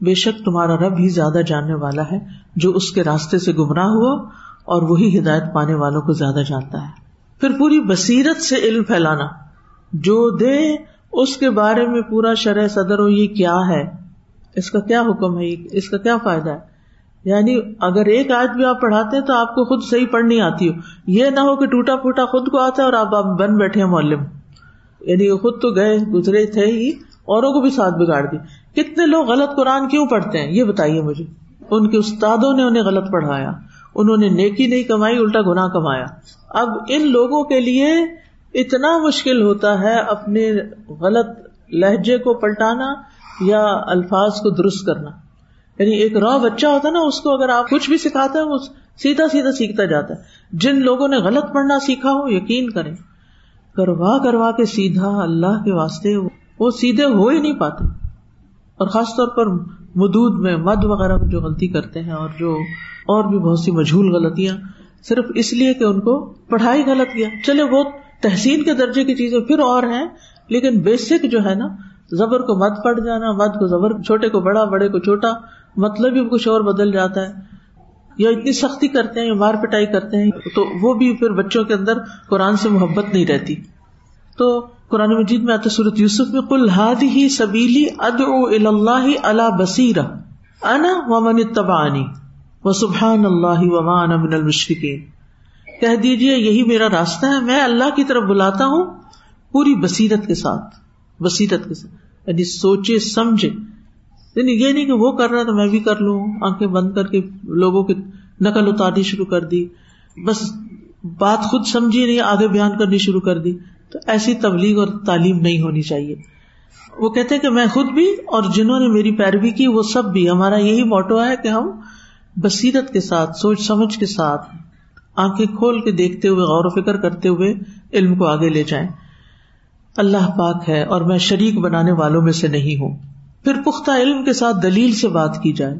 بے شک تمہارا رب ہی زیادہ جاننے والا ہے جو اس کے راستے سے گمراہ ہوا اور وہی ہدایت پانے والوں کو زیادہ جانتا ہے۔ پھر پوری بصیرت سے علم پھیلانا۔ جو دے، اس کے بارے میں پورا شرح صدر ہو یہ کیا ہے؟ اس کا کیا حکم ہے؟ اس کا کیا فائدہ ہے؟ یعنی اگر ایک آج بھی آپ پڑھاتے ہیں تو آپ کو خود صحیح پڑھنی آتی ہو۔ یہ نہ ہو کہ ٹوٹا پھوٹا خود کو آتا ہے اور آپ آپ بن بیٹھے ہیں معلم۔ یعنی خود تو گئے، گزرے تھے ہی، اوروں کو بھی ساتھ بگاڑ دی۔ کتنے لوگ غلط قرآن کیوں پڑھتے ہیں؟ یہ بتائیے مجھے۔ ان کے استادوں نے انہیں غلط پڑھایا۔ انہوں نے نیکی نہیں کمائی، الٹا گنا کمایا۔ اب ان لوگوں کے لیے اتنا مشکل ہوتا ہے اپنے غلط لہجے کو پلٹانا یا الفاظ کو درست کرنا۔ یعنی ایک را بچہ ہوتا ہے نا، اس کو اگر آپ کچھ بھی سکھاتے ہیں، وہ سیدھا سیدھا سیکھتا جاتا ہے۔ جن لوگوں نے غلط پڑھنا سیکھا ہو، یقین کریں۔ کروا کروا کے سیدھا اللہ کے واسطے وہ سیدھے ہو ہی نہیں پاتے۔ اور خاص طور پر مدود میں مد وغیرہ میں جو غلطی کرتے ہیں اور جو اور بھی بہت سی مجھول غلطیاں، صرف اس لیے کہ ان کو پڑھائی غلط کیا چلے وہ تحصیل کے درجے کی چیزیں پھر اور ہیں، لیکن بیسک جو ہے نا، زبر کو مت پڑ جانا مد کو زبر، چھوٹے کو بڑا، بڑے کو چھوٹا مطلب بھی کچھ اور بدل جاتا ہے۔ یا اتنی سختی کرتے ہیں، یا مار پٹائی کرتے ہیں، تو وہ بھی پھر بچوں کے اندر قرآن سے محبت نہیں رہتی۔ تو قرآن مجید میں آتے صورت یوسف میں کل ہاد ہی سبیلی اد اللہ اللہ بصیر انا ومن تبانی وہ سبحان اللہ ومان امن المشرقین کہہ دیجیے یہی میرا راستہ ہے، میں اللہ کی طرف بلاتا ہوں پوری بصیرت کے ساتھ، بصیرت کے ساتھ یعنی سوچے، سمجھے۔ یعنی یہ نہیں کہ وہ کر رہا تو میں بھی کر لوں، آنکھیں بند کر کے لوگوں کی نقل اتارنی شروع کر دی۔ بس بات خود سمجھی نہیں، آگے بیان کرنی شروع کر دی۔ تو ایسی تبلیغ اور تعلیم نہیں ہونی چاہیے۔ وہ کہتے کہ میں خود بھی اور جنہوں نے میری پیروی کی، وہ سب بھی۔ ہمارا یہی موٹو ہے کہ ہم بصیرت کے ساتھ، سوچ سمجھ کے ساتھ آنکھیں کھول کے دیکھتے ہوئے، غور و فکر کرتے ہوئے علم کو آگے لے جائیں۔ اللہ پاک ہے اور میں شریک بنانے والوں میں سے نہیں ہوں۔ پھر پختہ علم کے ساتھ دلیل سے بات کی جائے۔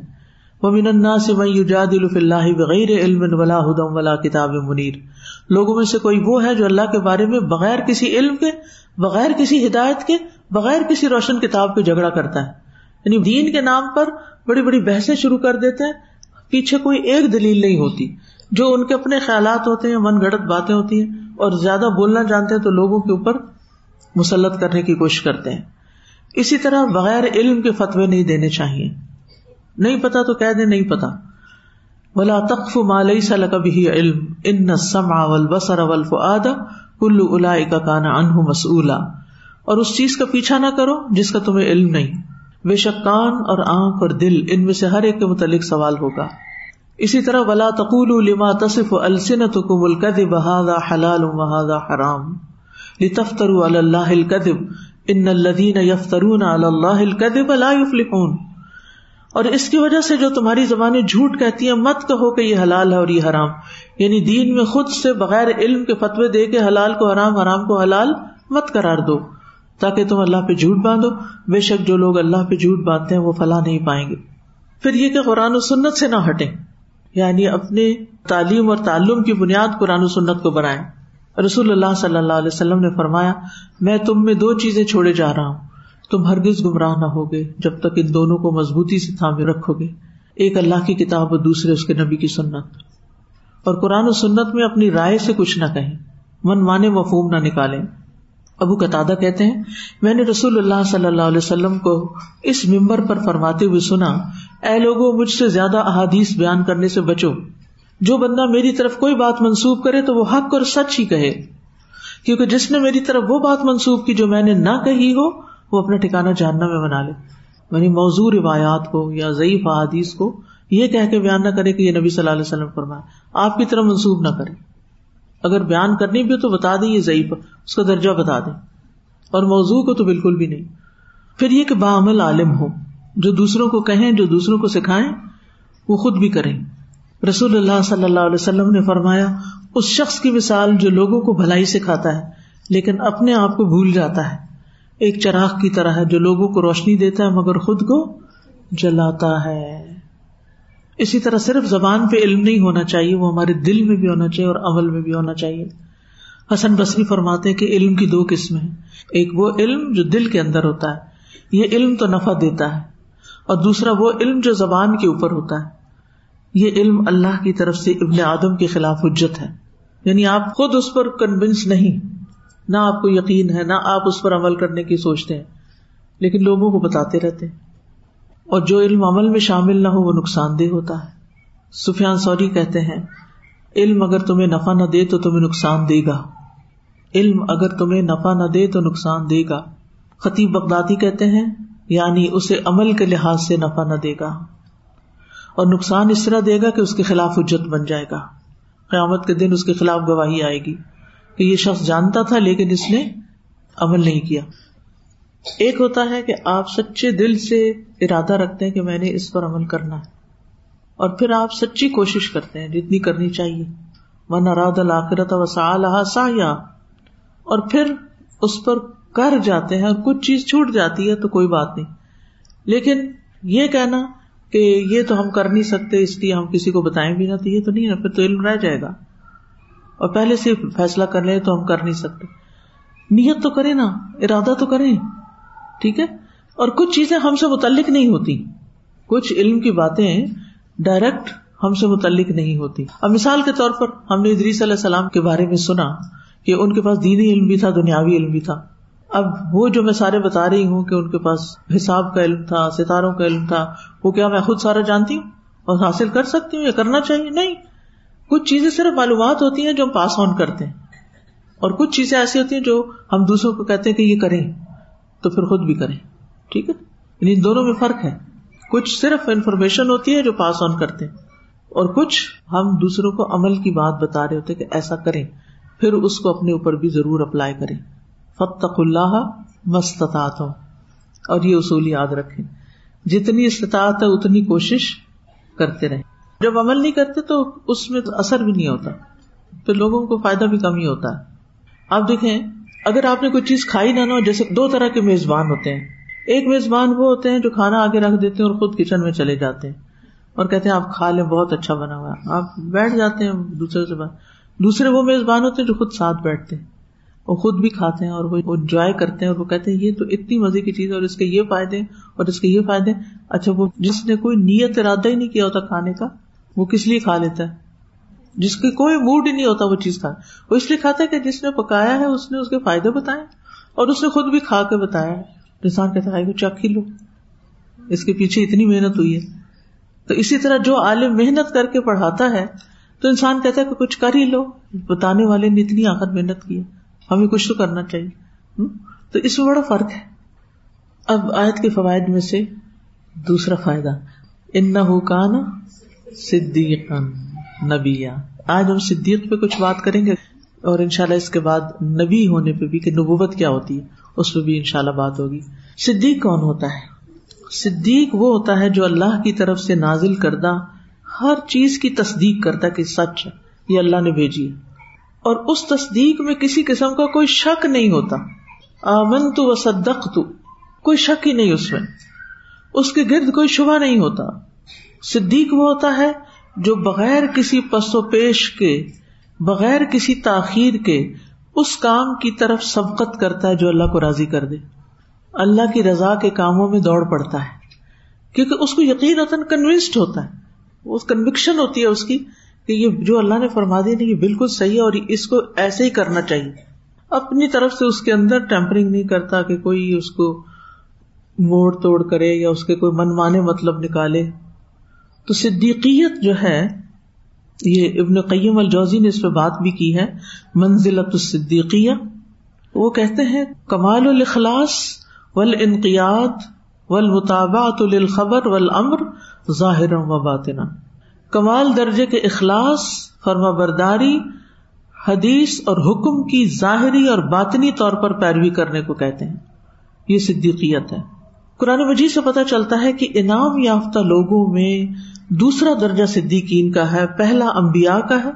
وہ من سے میں یوجاد اللہ بغیر علم ولا ہدم ولا کتاب منیر لوگوں میں سے کوئی وہ ہے جو اللہ کے بارے میں بغیر کسی علم کے، بغیر کسی ہدایت کے، بغیر کسی روشن کتاب کے جھگڑا کرتا ہے۔ یعنی دین کے نام پر بڑی بڑی بحثیں شروع کر دیتے ہیں، پیچھے کوئی ایک دلیل نہیں ہوتی۔ جو ان کے اپنے خیالات ہوتے ہیں، من گڑت باتیں ہوتی ہیں اور زیادہ بولنا جانتے ہیں تو لوگوں کے اوپر مسلط کرنے کی کوشش کرتے ہیں۔ اسی طرح بغیر علم کے فتوے نہیں دینے چاہیے۔ نہیں پتا تو کہہ دے نہیں پتا۔ بلا تخف مالئی سل کبھی علم ان سم اول بسر اول فعاد کلو الا کا کانا انہ مسلا اور اس چیز کا پیچھا نہ کرو جس کا تمہیں علم نہیں۔ بے شک کان اور آنکھ اور دل ان میں سے ہر ایک کے متعلق سوال ہوگا۔ اسی طرح ولا تقول لما تصف السنتكم الكذب هذا حلال وهذا حرام لتفتروا على الله الكذب ان الذين يفترون على الله الكذب لا يفلحون اور اس کی وجہ سے جو تمہاری زبانیں جھوٹ کہتی ہیں، مت کہو کہ یہ حلال ہے اور یہ حرام۔ یعنی دین میں خود سے بغیر علم کے فتوے دے کے حلال کو حرام حرام کو حلال مت قرار دو، تاکہ تم اللہ پہ جھوٹ باندھو۔ بے شک جو لوگ اللہ پہ جھوٹ باندھتے ہیں، وہ فلاح نہیں پائیں گے۔ پھر یہ کہ قرآن و سنت سے نہ ہٹیں۔ یعنی اپنے تعلیم اور تعلم کی بنیاد قرآن و سنت کو بنائیں رسول اللہ صلی اللہ علیہ وسلم نے فرمایا، میں تم میں دو چیزیں چھوڑے جا رہا ہوں۔ تم ہرگز گمراہ نہ ہوگے جب تک ان دونوں کو مضبوطی سے تھامے رکھو گے ایک اللہ کی کتاب اور دوسرے اس کے نبی کی سنت۔ اور قرآن و سنت میں اپنی رائے سے کچھ نہ کہیں۔ من مانے مفہوم نہ نکالیں۔ ابو قطع کہتے ہیں، میں نے رسول اللہ صلی اللہ علیہ وسلم کو اس ممبر پر فرماتے ہوئے سنا، اے لوگوں مجھ سے زیادہ احادیث بیان کرنے سے بچو۔ جو بندہ میری طرف کوئی بات منسوخ کرے تو وہ حق اور سچ ہی کہے۔ کیونکہ جس نے میری طرف وہ بات منسوخ کی جو میں نے نہ کہی ہو، وہ اپنا ٹھکانا جاننا میں بنا لے۔ یعنی موضوع روایات کو یا ضعیف احادیث کو یہ کہہ کے بیان نہ کرے کہ یہ نبی صلی اللہ علیہ وسلم فرمائے آپ کی طرف منسوخ نہ کرے۔ اگر بیان کرنی بھی ہو تو بتا دیں یہ ضعیف اس کا درجہ بتا دیں۔ اور موضوع کو تو بالکل بھی نہیں۔ پھر یہ کہ بعمل عالم ہو جو دوسروں کو کہیں، جو دوسروں کو سکھائیں، وہ خود بھی کریں۔ رسول اللہ صلی اللہ علیہ وسلم نے فرمایا، اس شخص کی مثال جو لوگوں کو بھلائی سکھاتا ہے، لیکن اپنے آپ کو بھول جاتا ہے۔ ایک چراغ کی طرح ہے، جو لوگوں کو روشنی دیتا ہے، مگر خود کو جلاتا ہے۔ اسی طرح صرف زبان پہ علم نہیں ہونا چاہیے، وہ ہمارے دل میں بھی ہونا چاہیے اور عمل میں بھی ہونا چاہیے۔ حسن بصری فرماتے کہ علم کی دو قسمیں ہیں۔ ایک وہ علم جو دل کے اندر ہوتا ہے، یہ علم تو نفع دیتا ہے، اور دوسرا وہ علم جو زبان کے اوپر ہوتا ہے۔ یہ علم اللہ کی طرف سے ابن آدم کے خلاف حجت ہے۔ یعنی آپ خود اس پر کنوینس نہیں، نہ آپ کو یقین ہے، نہ آپ اس پر عمل کرنے کی سوچتے ہیں، لیکن لوگوں کو بتاتے رہتے ہیں۔ اور جو علم عمل میں شامل نہ ہو وہ نقصان دہ ہوتا ہے۔ سفیان سوری کہتے ہیں، علم اگر تمہیں نفع نہ دے تو تمہیں نقصان دے گا۔ علم اگر تمہیں نفع نہ دے تو نقصان دے گا۔ خطیب بغدادی کہتے ہیں یعنی اسے عمل کے لحاظ سے نفع نہ دے گا۔ اور نقصان اس طرح دے گا کہ اس کے خلاف حجت بن جائے گا۔ قیامت کے دن اس کے خلاف گواہی آئے گی کہ یہ شخص جانتا تھا لیکن اس نے عمل نہیں کیا۔ ایک ہوتا ہے کہ آپ سچے دل سے ارادہ رکھتے ہیں کہ میں نے اس پر عمل کرنا ہے۔ اور پھر آپ سچی کوشش کرتے ہیں، جتنی کرنی چاہیے۔ من اراد الآخرت وسا سا اور پھر اس پر کر جاتے ہیں اور کچھ چیز چھوٹ جاتی ہے تو کوئی بات نہیں۔ لیکن یہ کہنا کہ یہ تو ہم کر نہیں سکتے، اس لیے ہم کسی کو بتائیں بھی نہ، تو یہ تو نہیں نا پھر تو علم رہ جائے گا۔ اور پہلے سے فیصلہ کر لیں تو ہم کر نہیں سکتے۔ نیت تو کریں نا، ارادہ تو کریں۔ ٹھیک ہے؟ اور کچھ چیزیں ہم سے متعلق نہیں ہوتی۔ کچھ علم کی باتیں ڈائریکٹ ہم سے متعلق نہیں ہوتی۔ اب مثال کے طور پر ہم نے ادریس علیہ السلام کے بارے میں سنا کہ ان کے پاس دینی علم بھی تھا، دنیاوی علم بھی تھا۔ اب وہ جو میں سارے بتا رہی ہوں کہ ان کے پاس حساب کا علم تھا، ستاروں کا علم تھا، وہ کیا میں خود سارا جانتی ہوں اور حاصل کر سکتی ہوں یا کرنا چاہیے؟ نہیں۔ کچھ چیزیں صرف معلومات ہوتی ہیں جو ہم پاس آن کرتے ہیں۔ اور کچھ چیزیں ایسی ہوتی ہیں جو ہم دوسروں کو کہتے ہیں کہ یہ کریں، تو پھر خود بھی کریں۔ ٹھیک ہے؟ یعنی دونوں میں فرق ہے۔ کچھ صرف انفارمیشن ہوتی ہے جو پاس آن کرتے ہیں، اور کچھ ہم دوسروں کو عمل کی بات بتا رہے ہوتے کہ ایسا کریں، پھر اس کو اپنے اوپر بھی ضرور اپلائی کریں۔ فتق اللہ مستطاط اور یہ اصول یاد رکھے جتنی استطاعت ہے، اتنی کوشش کرتے رہے جب عمل نہیں کرتے تو اس میں اثر بھی نہیں ہوتا۔ پھر لوگوں کو فائدہ بھی کم ہی ہوتا ہے۔ آپ دیکھیں، اگر آپ نے کوئی چیز کھائی نہ ہو، جیسے دو طرح کے میزبان ہوتے ہیں۔ ایک میزبان وہ ہوتے ہیں جو کھانا آگے رکھ دیتے ہیں اور خود کچن میں چلے جاتے ہیں اور کہتے ہیں آپ کھا لیں، بہت اچھا بنا ہوا آپ بیٹھ جاتے ہیں دوسرے سے بات۔ دوسرے وہ میزبان ہوتے ہیں جو خود ساتھ بیٹھتے ہیں وہ خود بھی کھاتے ہیں اور وہ انجوائے کرتے ہیں اور وہ کہتے ہیں یہ تو اتنی مزے کی چیز ہے اور اس کے یہ فائدے اور اس کے یہ فائدے۔ اچھا وہ جس نے کوئی نیت ارادہ ہی نہیں کیا ہوتا کھانے کا، وہ کس لیے کھا لیتا ہے؟ جس کے کوئی موڈ ہی نہیں ہوتا وہ چیز کھا۔ وہ اس لیے کھاتا ہے کہ جس نے پکایا ہے، اس نے اس کے فائدے بتائے اور اس نے خود بھی کھا کے بتایا انسان کہتا ہے چک ہی لو۔ اس کے پیچھے اتنی محنت ہوئی ہے۔ تو اسی طرح جو عالم محنت کر کے پڑھاتا ہے، تو انسان کہتا ہے کہ کچھ کر ہی لو۔ بتانے والے نے اتنی آخر محنت کی ہے۔ ہمیں کچھ تو کرنا چاہیے۔ تو اس میں بڑا فرق ہے۔ اب آیت کے فوائد میں سے دوسرا فائدہ۔ ان نہ صدیق نبیا۔ آج ہم صدیق پہ کچھ بات کریں گے۔ اور انشاءاللہ اس کے بعد نبی ہونے پہ بھی کہ نبوت کیا ہوتی ہے، اس پہ بھی انشاءاللہ بات ہوگی۔ صدیق کون ہوتا ہے؟ صدیق وہ ہوتا ہے جو اللہ کی طرف سے نازل کردہ، ہر چیز کی تصدیق کرتا کہ سچ ہے، یہ اللہ نے بھیجی اور اس تصدیق میں کسی قسم کا کوئی شک نہیں ہوتا۔ آمن تو و صدق تو کوئی شک ہی نہیں اس میں۔ اس کے گرد کوئی شبہ نہیں ہوتا۔ صدیق وہ ہوتا ہے جو بغیر کسی پس و پیش کے بغیر کسی تاخیر کے اس کام کی طرف سبقت کرتا ہے جو اللہ کو راضی کر دے۔ اللہ کی رضا کے کاموں میں دوڑ پڑتا ہے۔ کیونکہ اس کو یقین ہوتا ہے کنوینسڈ ہوتا ہے۔ اس کنوکشن ہوتی ہے اس کی کہ یہ جو اللہ نے فرما دیا یہ بالکل صحیح ہے اور اس کو ایسے ہی کرنا چاہیے۔ اپنی طرف سے اس کے اندر ٹیمپرنگ نہیں کرتا کہ کوئی اس کو موڑ توڑ کرے یا اس کے کوئی من مانے مطلب نکالے۔ تو صدیقیت جو ہے یہ ابن قیم الجوزی نے اس پہ بات بھی کی ہے منزلت الصدیقیہ، وہ کہتے ہیں، کمال الاخلاص والانقیاد والمتابعت للخبر والامر ظاہر و باطنا۔ کمال درجے کے اخلاص فرما برداری حدیث اور حکم کی ظاہری اور باطنی طور پر پیروی کرنے کو کہتے ہیں۔ یہ صدیقیت ہے۔ قرآن مجید سے پتہ چلتا ہے کہ انعام یافتہ لوگوں میں دوسرا درجہ صدیقین کا ہے، پہلا امبیا کا ہے،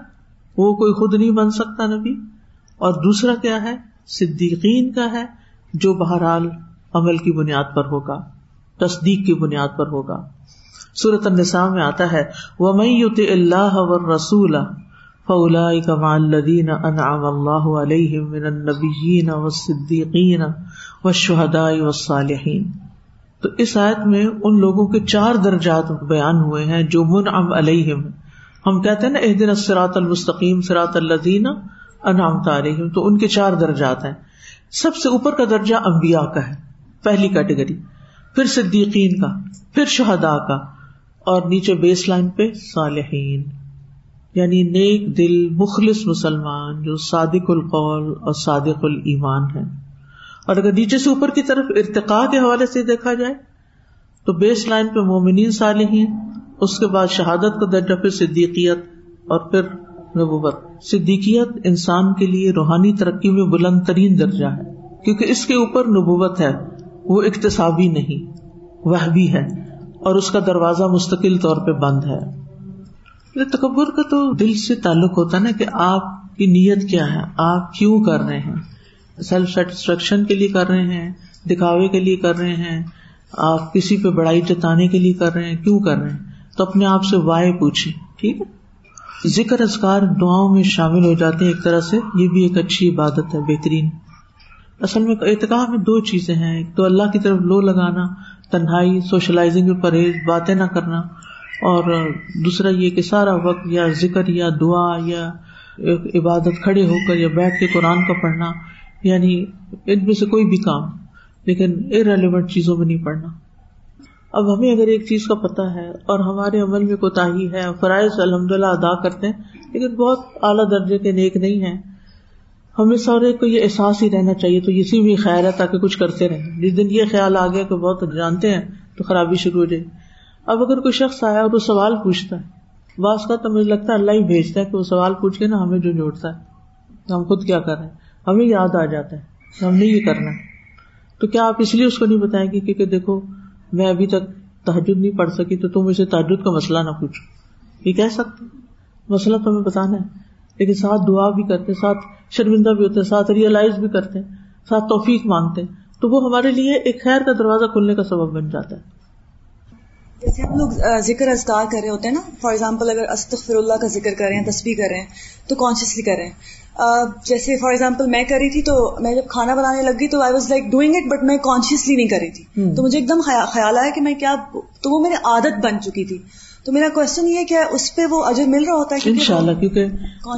وہ کوئی خود نہیں بن سکتا نبی۔ اور دوسرا کیا ہے؟ صدیقین کا ہے، جو بہرحال عمل کی بنیاد پر ہوگا، تصدیق کی بنیاد پر ہوگا۔ صورت النساء میں آتا ہے وہ اللہ و رسول فولا کما انعام اللہ علیہ من النبیین و صدیقین و شہداء و صالحین تو اس آیت میں ان لوگوں کے چار درجات بیان ہوئے ہیں جو منعم علیہم۔ ہم کہتے ہیں نا اح دن اسرات المستقیم سرات الدین انعام علیہم۔ تو ان کے چار درجات ہیں۔ سب سے اوپر کا درجہ امبیا کا ہے، پہلی کیٹیگری۔ پھر صدیقین کا، پھر شہدا کا، اور نیچے بیس لائن پہ صالحین۔ یعنی نیک دل مخلص مسلمان جو صادق القول اور صادق المان ہے اور اگر نیچے سے اوپر کی طرف ارتقا کے حوالے سے دیکھا جائے تو بیس لائن پہ مومنین صالحین، اس کے بعد شہادت کا درجہ، پھر صدیقیت اور پھر نبوت۔ صدیقیت انسان کے لیے روحانی ترقی میں بلند ترین درجہ ہے، کیونکہ اس کے اوپر نبوت ہے، وہ اقتصابی نہیں وہ بھی ہے، اور اس کا دروازہ مستقل طور پہ بند ہے۔ تکبر کا تو دل سے تعلق ہوتا نا کہ آپ کی نیت کیا ہے، آپ کیوں کر رہے ہیں؟ سیلف سیٹسفیکشن کے لیے کر رہے ہیں، دکھاوے کے لیے کر رہے ہیں، آپ کسی پہ بڑائی جتانے کے لیے کر رہے ہیں، کیوں کر رہے ہیں؟ تو اپنے آپ سے وائے پوچھے ٹھیک ہے؟ ذکر ازکار دعاؤں میں شامل ہو جاتے ہیں ایک طرح سے، یہ بھی ایک اچھی عبادت ہے، بہترین۔ اصل میں اعتکاف میں دو چیزیں ہیں، ایک تو اللہ کی طرف لو لگانا، تنہائی سوشلائزنگ میں پرہیز، باتیں نہ کرنا، اور دوسرا یہ کہ سارا وقت یا ذکر یا دعا یا عبادت کھڑے ہو کر یا بیٹھ کے قرآن کا پڑھنا یعنی ان میں سے کوئی بھی کام، لیکن ارریلیونٹ چیزوں میں نہیں پڑھنا۔ اب ہمیں اگر ایک چیز کا پتا ہے اور ہمارے عمل میں کوتا ہی ہے، فرائض الحمد للہ ادا کرتے ہیں، لیکن بہت اعلیٰ درجے کے نیک نہیں ہیں، ہمیں سارے کو یہ احساس ہی رہنا چاہیے، تو اسی بھی خیر ہے تاکہ کچھ کرتے رہیں۔ جس دن یہ خیال آ گیا کہ بہت جانتے ہیں، تو خرابی شروع ہو جائے۔ اب اگر کوئی شخص آیا اور وہ سوال پوچھتا ہے، بعض کا تو مجھے لگتا ہے اللہ ہی بھیجتا ہے کہ وہ سوال پوچھ کے نا ہمیں جو جوڑتا ہے، ہم خود کیا کر رہے ہیں؟ ہمیں یاد آ جاتا ہے ہم نے یہ کرنا ہے۔ تو کیا آپ اس لیے اس کو نہیں بتائیں گے کیونکہ دیکھو، میں ابھی تک تحجد نہیں پڑھ سکی تو تم اسے تحجد کا مسئلہ نہ پوچھو۔ یہ کہہ سکتے مسئلہ تو ہمیں بتانا ہے۔ لیکن ساتھ دعا بھی کرتے ساتھ شرمندہ بھی ہوتے ساتھ ریئلائز بھی کرتے ساتھ توفیق مانگتے تو وہ ہمارے لیے ایک خیر کا دروازہ کھلنے کا سبب بن جاتا ہے۔ جیسے ہم لوگ ذکر ازکار کر رہے ہوتے ہیں نا فار ایگزامپل اگر استغفر اللہ کا ذکر کر رہے ہیں تصویر کر رہے ہیں تو کانشیسلی کر رہے ہیں۔ جیسے فار ایگزامپل میں کر رہی تھی تو میں جب کھانا بنانے لگ گئی تو I was like doing it but میں کانشیسلی نہیں کر رہی تھی۔ تو مجھے ایک دم خیال آیا کہ میں کیا تو وہ میری عادت بن چکی تھی۔ تو میرا کوشچن یہ کہ اس پہ وہ اجر مل رہا ہوتا ہے ان شاء اللہ کیونکہ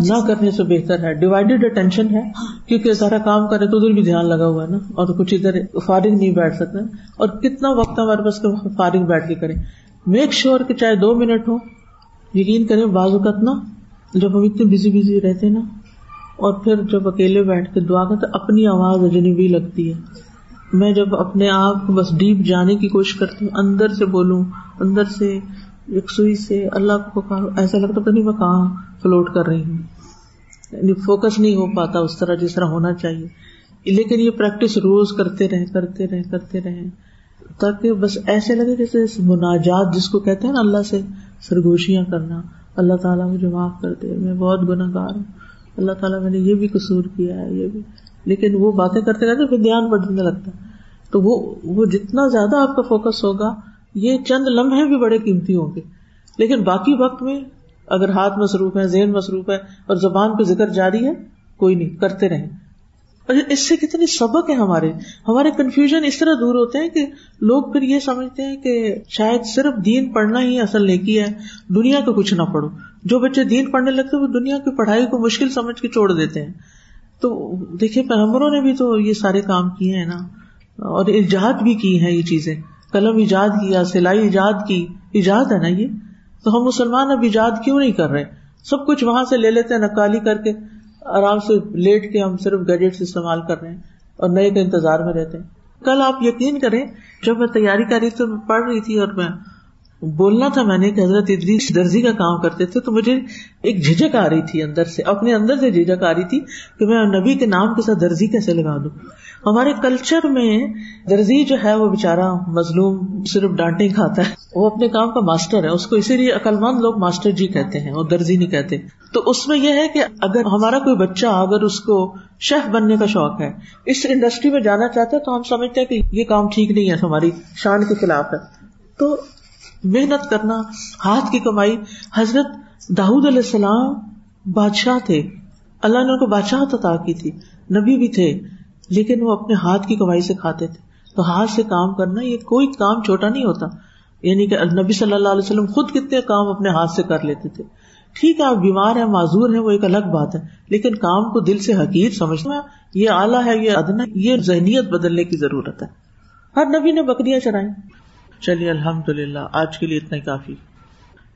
نہ کرنے سے بہتر ہے۔ ڈیوائڈیڈ اٹینشن ہے ہاں۔ کیونکہ سارا کام کرے تو ادھر بھی دھیان لگا ہوا ہے نا۔ اور کچھ ادھر فارغ نہیں بیٹھ سکتے اور کتنا وقت ہمارے پاس فارغ بیٹھ کے کریں؟ میک شیور کہ چاہے دو منٹ ہو یقین کریں بعض اوقات نا جب ہم اتنے بزی بزی رہتے نا اور پھر جب اکیلے بیٹھ کے دعا کرتے اپنی آواز اجنبی لگتی ہے۔ میں جب اپنے آپ کو بس ڈیپ جانے کی کوشش کرتی ہوں اندر سے بولوں اندر سے ایک سوئی سے اللہ کو پکارو ایسا لگتا پتا نہیں میں کہاں فلوٹ کر رہی ہوں یعنی فوکس نہیں ہو پاتا اس طرح جس طرح ہونا چاہیے۔ لیکن یہ پریکٹس روز کرتے رہے کرتے رہے کرتے رہے۔ تاکہ بس ایسے لگے جیسے مناجات جس کو کہتے ہیں نا اللہ سے سرگوشیاں کرنا۔ اللہ تعالیٰ مجھے معاف کر دے، میں بہت گناہ گار ہوں۔ اللہ تعالیٰ میں نے یہ بھی قصور کیا ہے، یہ بھی۔ لیکن وہ باتیں کرتے رہتے پھر دھیان بڑھنے لگتا۔ تو وہ وہ جتنا زیادہ آپ کا فوکس ہوگا یہ چند لمحے بھی بڑے قیمتی ہوں گے۔ لیکن باقی وقت میں اگر ہاتھ مصروف ہے ذہن مصروف ہے اور زبان پہ ذکر جاری ہے، کوئی نہیں، کرتے رہیں۔ اور اس سے کتنے سبق ہیں ہمارے۔ ہمارے کنفیوژن اس طرح دور ہوتے ہیں کہ لوگ پھر یہ سمجھتے ہیں کہ شاید صرف دین پڑھنا ہی اصل نیکی ہے، دنیا کا کچھ نہ پڑھو۔ جو بچے دین پڑھنے لگتے وہ دنیا کی پڑھائی کو مشکل سمجھ کے چھوڑ دیتے ہیں۔ تو دیکھیے، پیغمبروں نے بھی تو یہ سارے کام کیے ہیں نا، اور ایجاد بھی کی ہیں یہ چیزیں۔ قلم ایجاد کیا سلائی ایجاد کی، ایجاد ہے نا یہ؟ تو ہم مسلمان اب ایجاد کیوں نہیں کر رہے؟ سب کچھ وہاں سے لے لیتے ہیں، نکالی کر کے، آرام سے لیٹ کے ہم صرف گیجٹس استعمال کر رہے ہیں اور نئے کے انتظار میں رہتے ہیں۔ کل آپ یقین کریں، جب میں تیاری کر رہی تھی میں پڑھ رہی تھی اور میں بولنا تھا میں نے کہ حضرت ادریس درزی کا کام کرتے تھے تو مجھے ایک جھجک آ رہی تھی اندر سے، اپنے اندر سے جھجک آ رہی تھی کہ میں نبی کے نام کے ساتھ درزی کیسے لگا دوں؟ ہمارے کلچر میں درزی جو ہے وہ بےچارا مظلوم صرف ڈانٹے کھاتا ہے۔ وہ اپنے کام کا ماسٹر ہے۔ اس کو اسی لیے عقلمند لوگ ماسٹر جی کہتے ہیں اور درزی نہیں کہتے۔ تو اس میں یہ ہے کہ اگر ہمارا کوئی بچہ اگر اس کو شیف بننے کا شوق ہے، اس انڈسٹری میں جانا چاہتا ہے تو ہم سمجھتے ہیں کہ یہ کام ٹھیک نہیں ہے، ہماری شان کے خلاف ہے۔ تو محنت کرنا، ہاتھ کی کمائی۔ حضرت داود علیہ السلام بادشاہ تھے۔ اللہ نے ان کو بادشاہ عطا کی تھی۔ نبی بھی تھے۔ لیکن وہ اپنے ہاتھ کی کمائی سے کھاتے تھے۔ تو ہاتھ سے کام کرنا یہ کوئی کام چھوٹا نہیں ہوتا۔ یعنی کہ نبی صلی اللہ علیہ وسلم خود کتنے کام اپنے ہاتھ سے کر لیتے تھے۔ ٹھیک ہے، آپ بیمار ہیں، معذور ہیں، وہ ایک الگ بات ہے۔ لیکن کام کو دل سے حقیر سمجھنا، یہ اعلیٰ ہے، یہ ادنا یہ ذہنیت بدلنے کی ضرورت ہے۔ ہر نبی نے بکریاں چرائیں۔ چلیے الحمد للہ آج کے لیے اتنا ہی کافی۔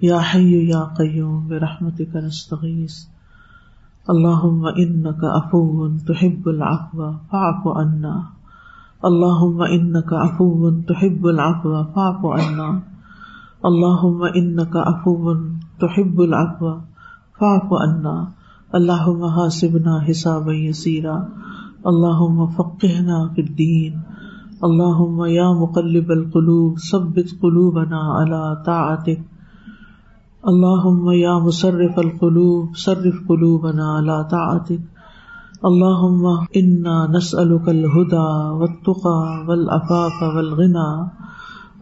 یا یا قیوم رحمت کا نستغیث۔ اللهم انك عفو تحب العفو فاعف عنا. اللهم انك عفو تحب العفو فاعف عنا. اللهم انك عفو تحب العفو فاعف عنا. اللهم حاسبنا حسابا يسيرا. اللهم فقهنا في الدين. اللهم يا مقلب القلوب ثبت قلوبنا على طاعتك. اللہ یا مصرف القلوب، صرف قلوبنا على طاعتك اللهم انا نسألك الهدى والتقى والعفاف والغنى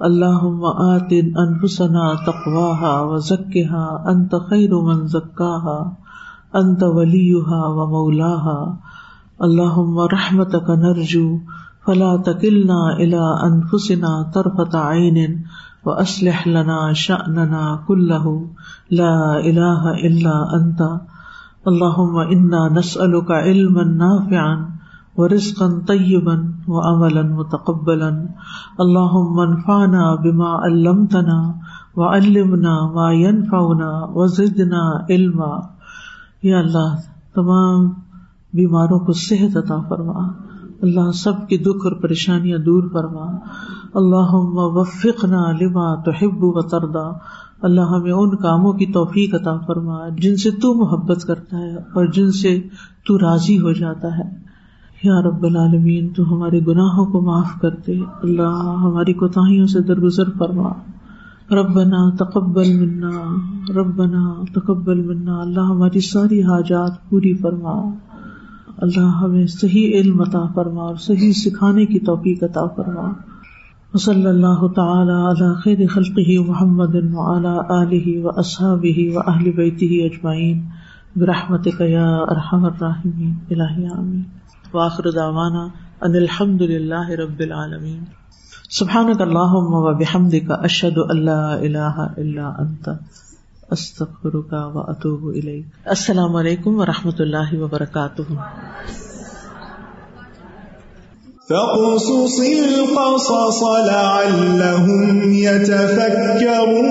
اللهم آت انفسنا تقواها وزكها انت خير من زكاها انت وليها ومولاها اللهم رحمتك نرجو، فلا تكلنا الى انفسنا طرفة عين و اسلح لنا شأننا كله. لا إله إلا أنت. اللهم إنا نسألك علما نافعا ورزقا طيبا وعملا متقبلا. اللهم انفعنا بما علمتنا وعلمنا ما ينفعنا وزدنا علما. یا اللہ، تمام بیماروں کو صحت عطا فرما. اللہ سب کی دکھ اور پریشانیاں دور فرما۔ اللہ وفقنا لما تحب و تردا اللہ ہمیں ان کاموں کی توفیق عطا فرما جن سے تو محبت کرتا ہے اور جن سے تو راضی ہو جاتا ہے۔ یا رب العالمین، تو ہمارے گناہوں کو معاف کر دے۔ اللہ ہماری کوتاہیوں سے درگزر فرما۔ ربنا تقبل منا۔ ربنا تقبل منا۔ اللہ ہماری ساری حاجات پوری فرما۔ اللہ ہمیں صحیح علم عطا فرما اور صحیح سکھانے کی توفیق عطا فرما۔ وصلی اللہ تعالی علی خیر خلقه محمد وعلى آلہ واصحابہ واہل بیتہ اجمعین۔ برحمتک یا ارحم الراحمین۔ الہی آمین۔ واخر دعوانا ان الحمد للہ رب العالمین۔ سبحانک اللہم وبحمدک اشہد ان لا الہ الا انت۔ استغفرک واتوب الیک۔ السلام علیکم ورحمۃ اللہ وبرکاتہ۔ فاقصص القصص لعلهم يتفكرون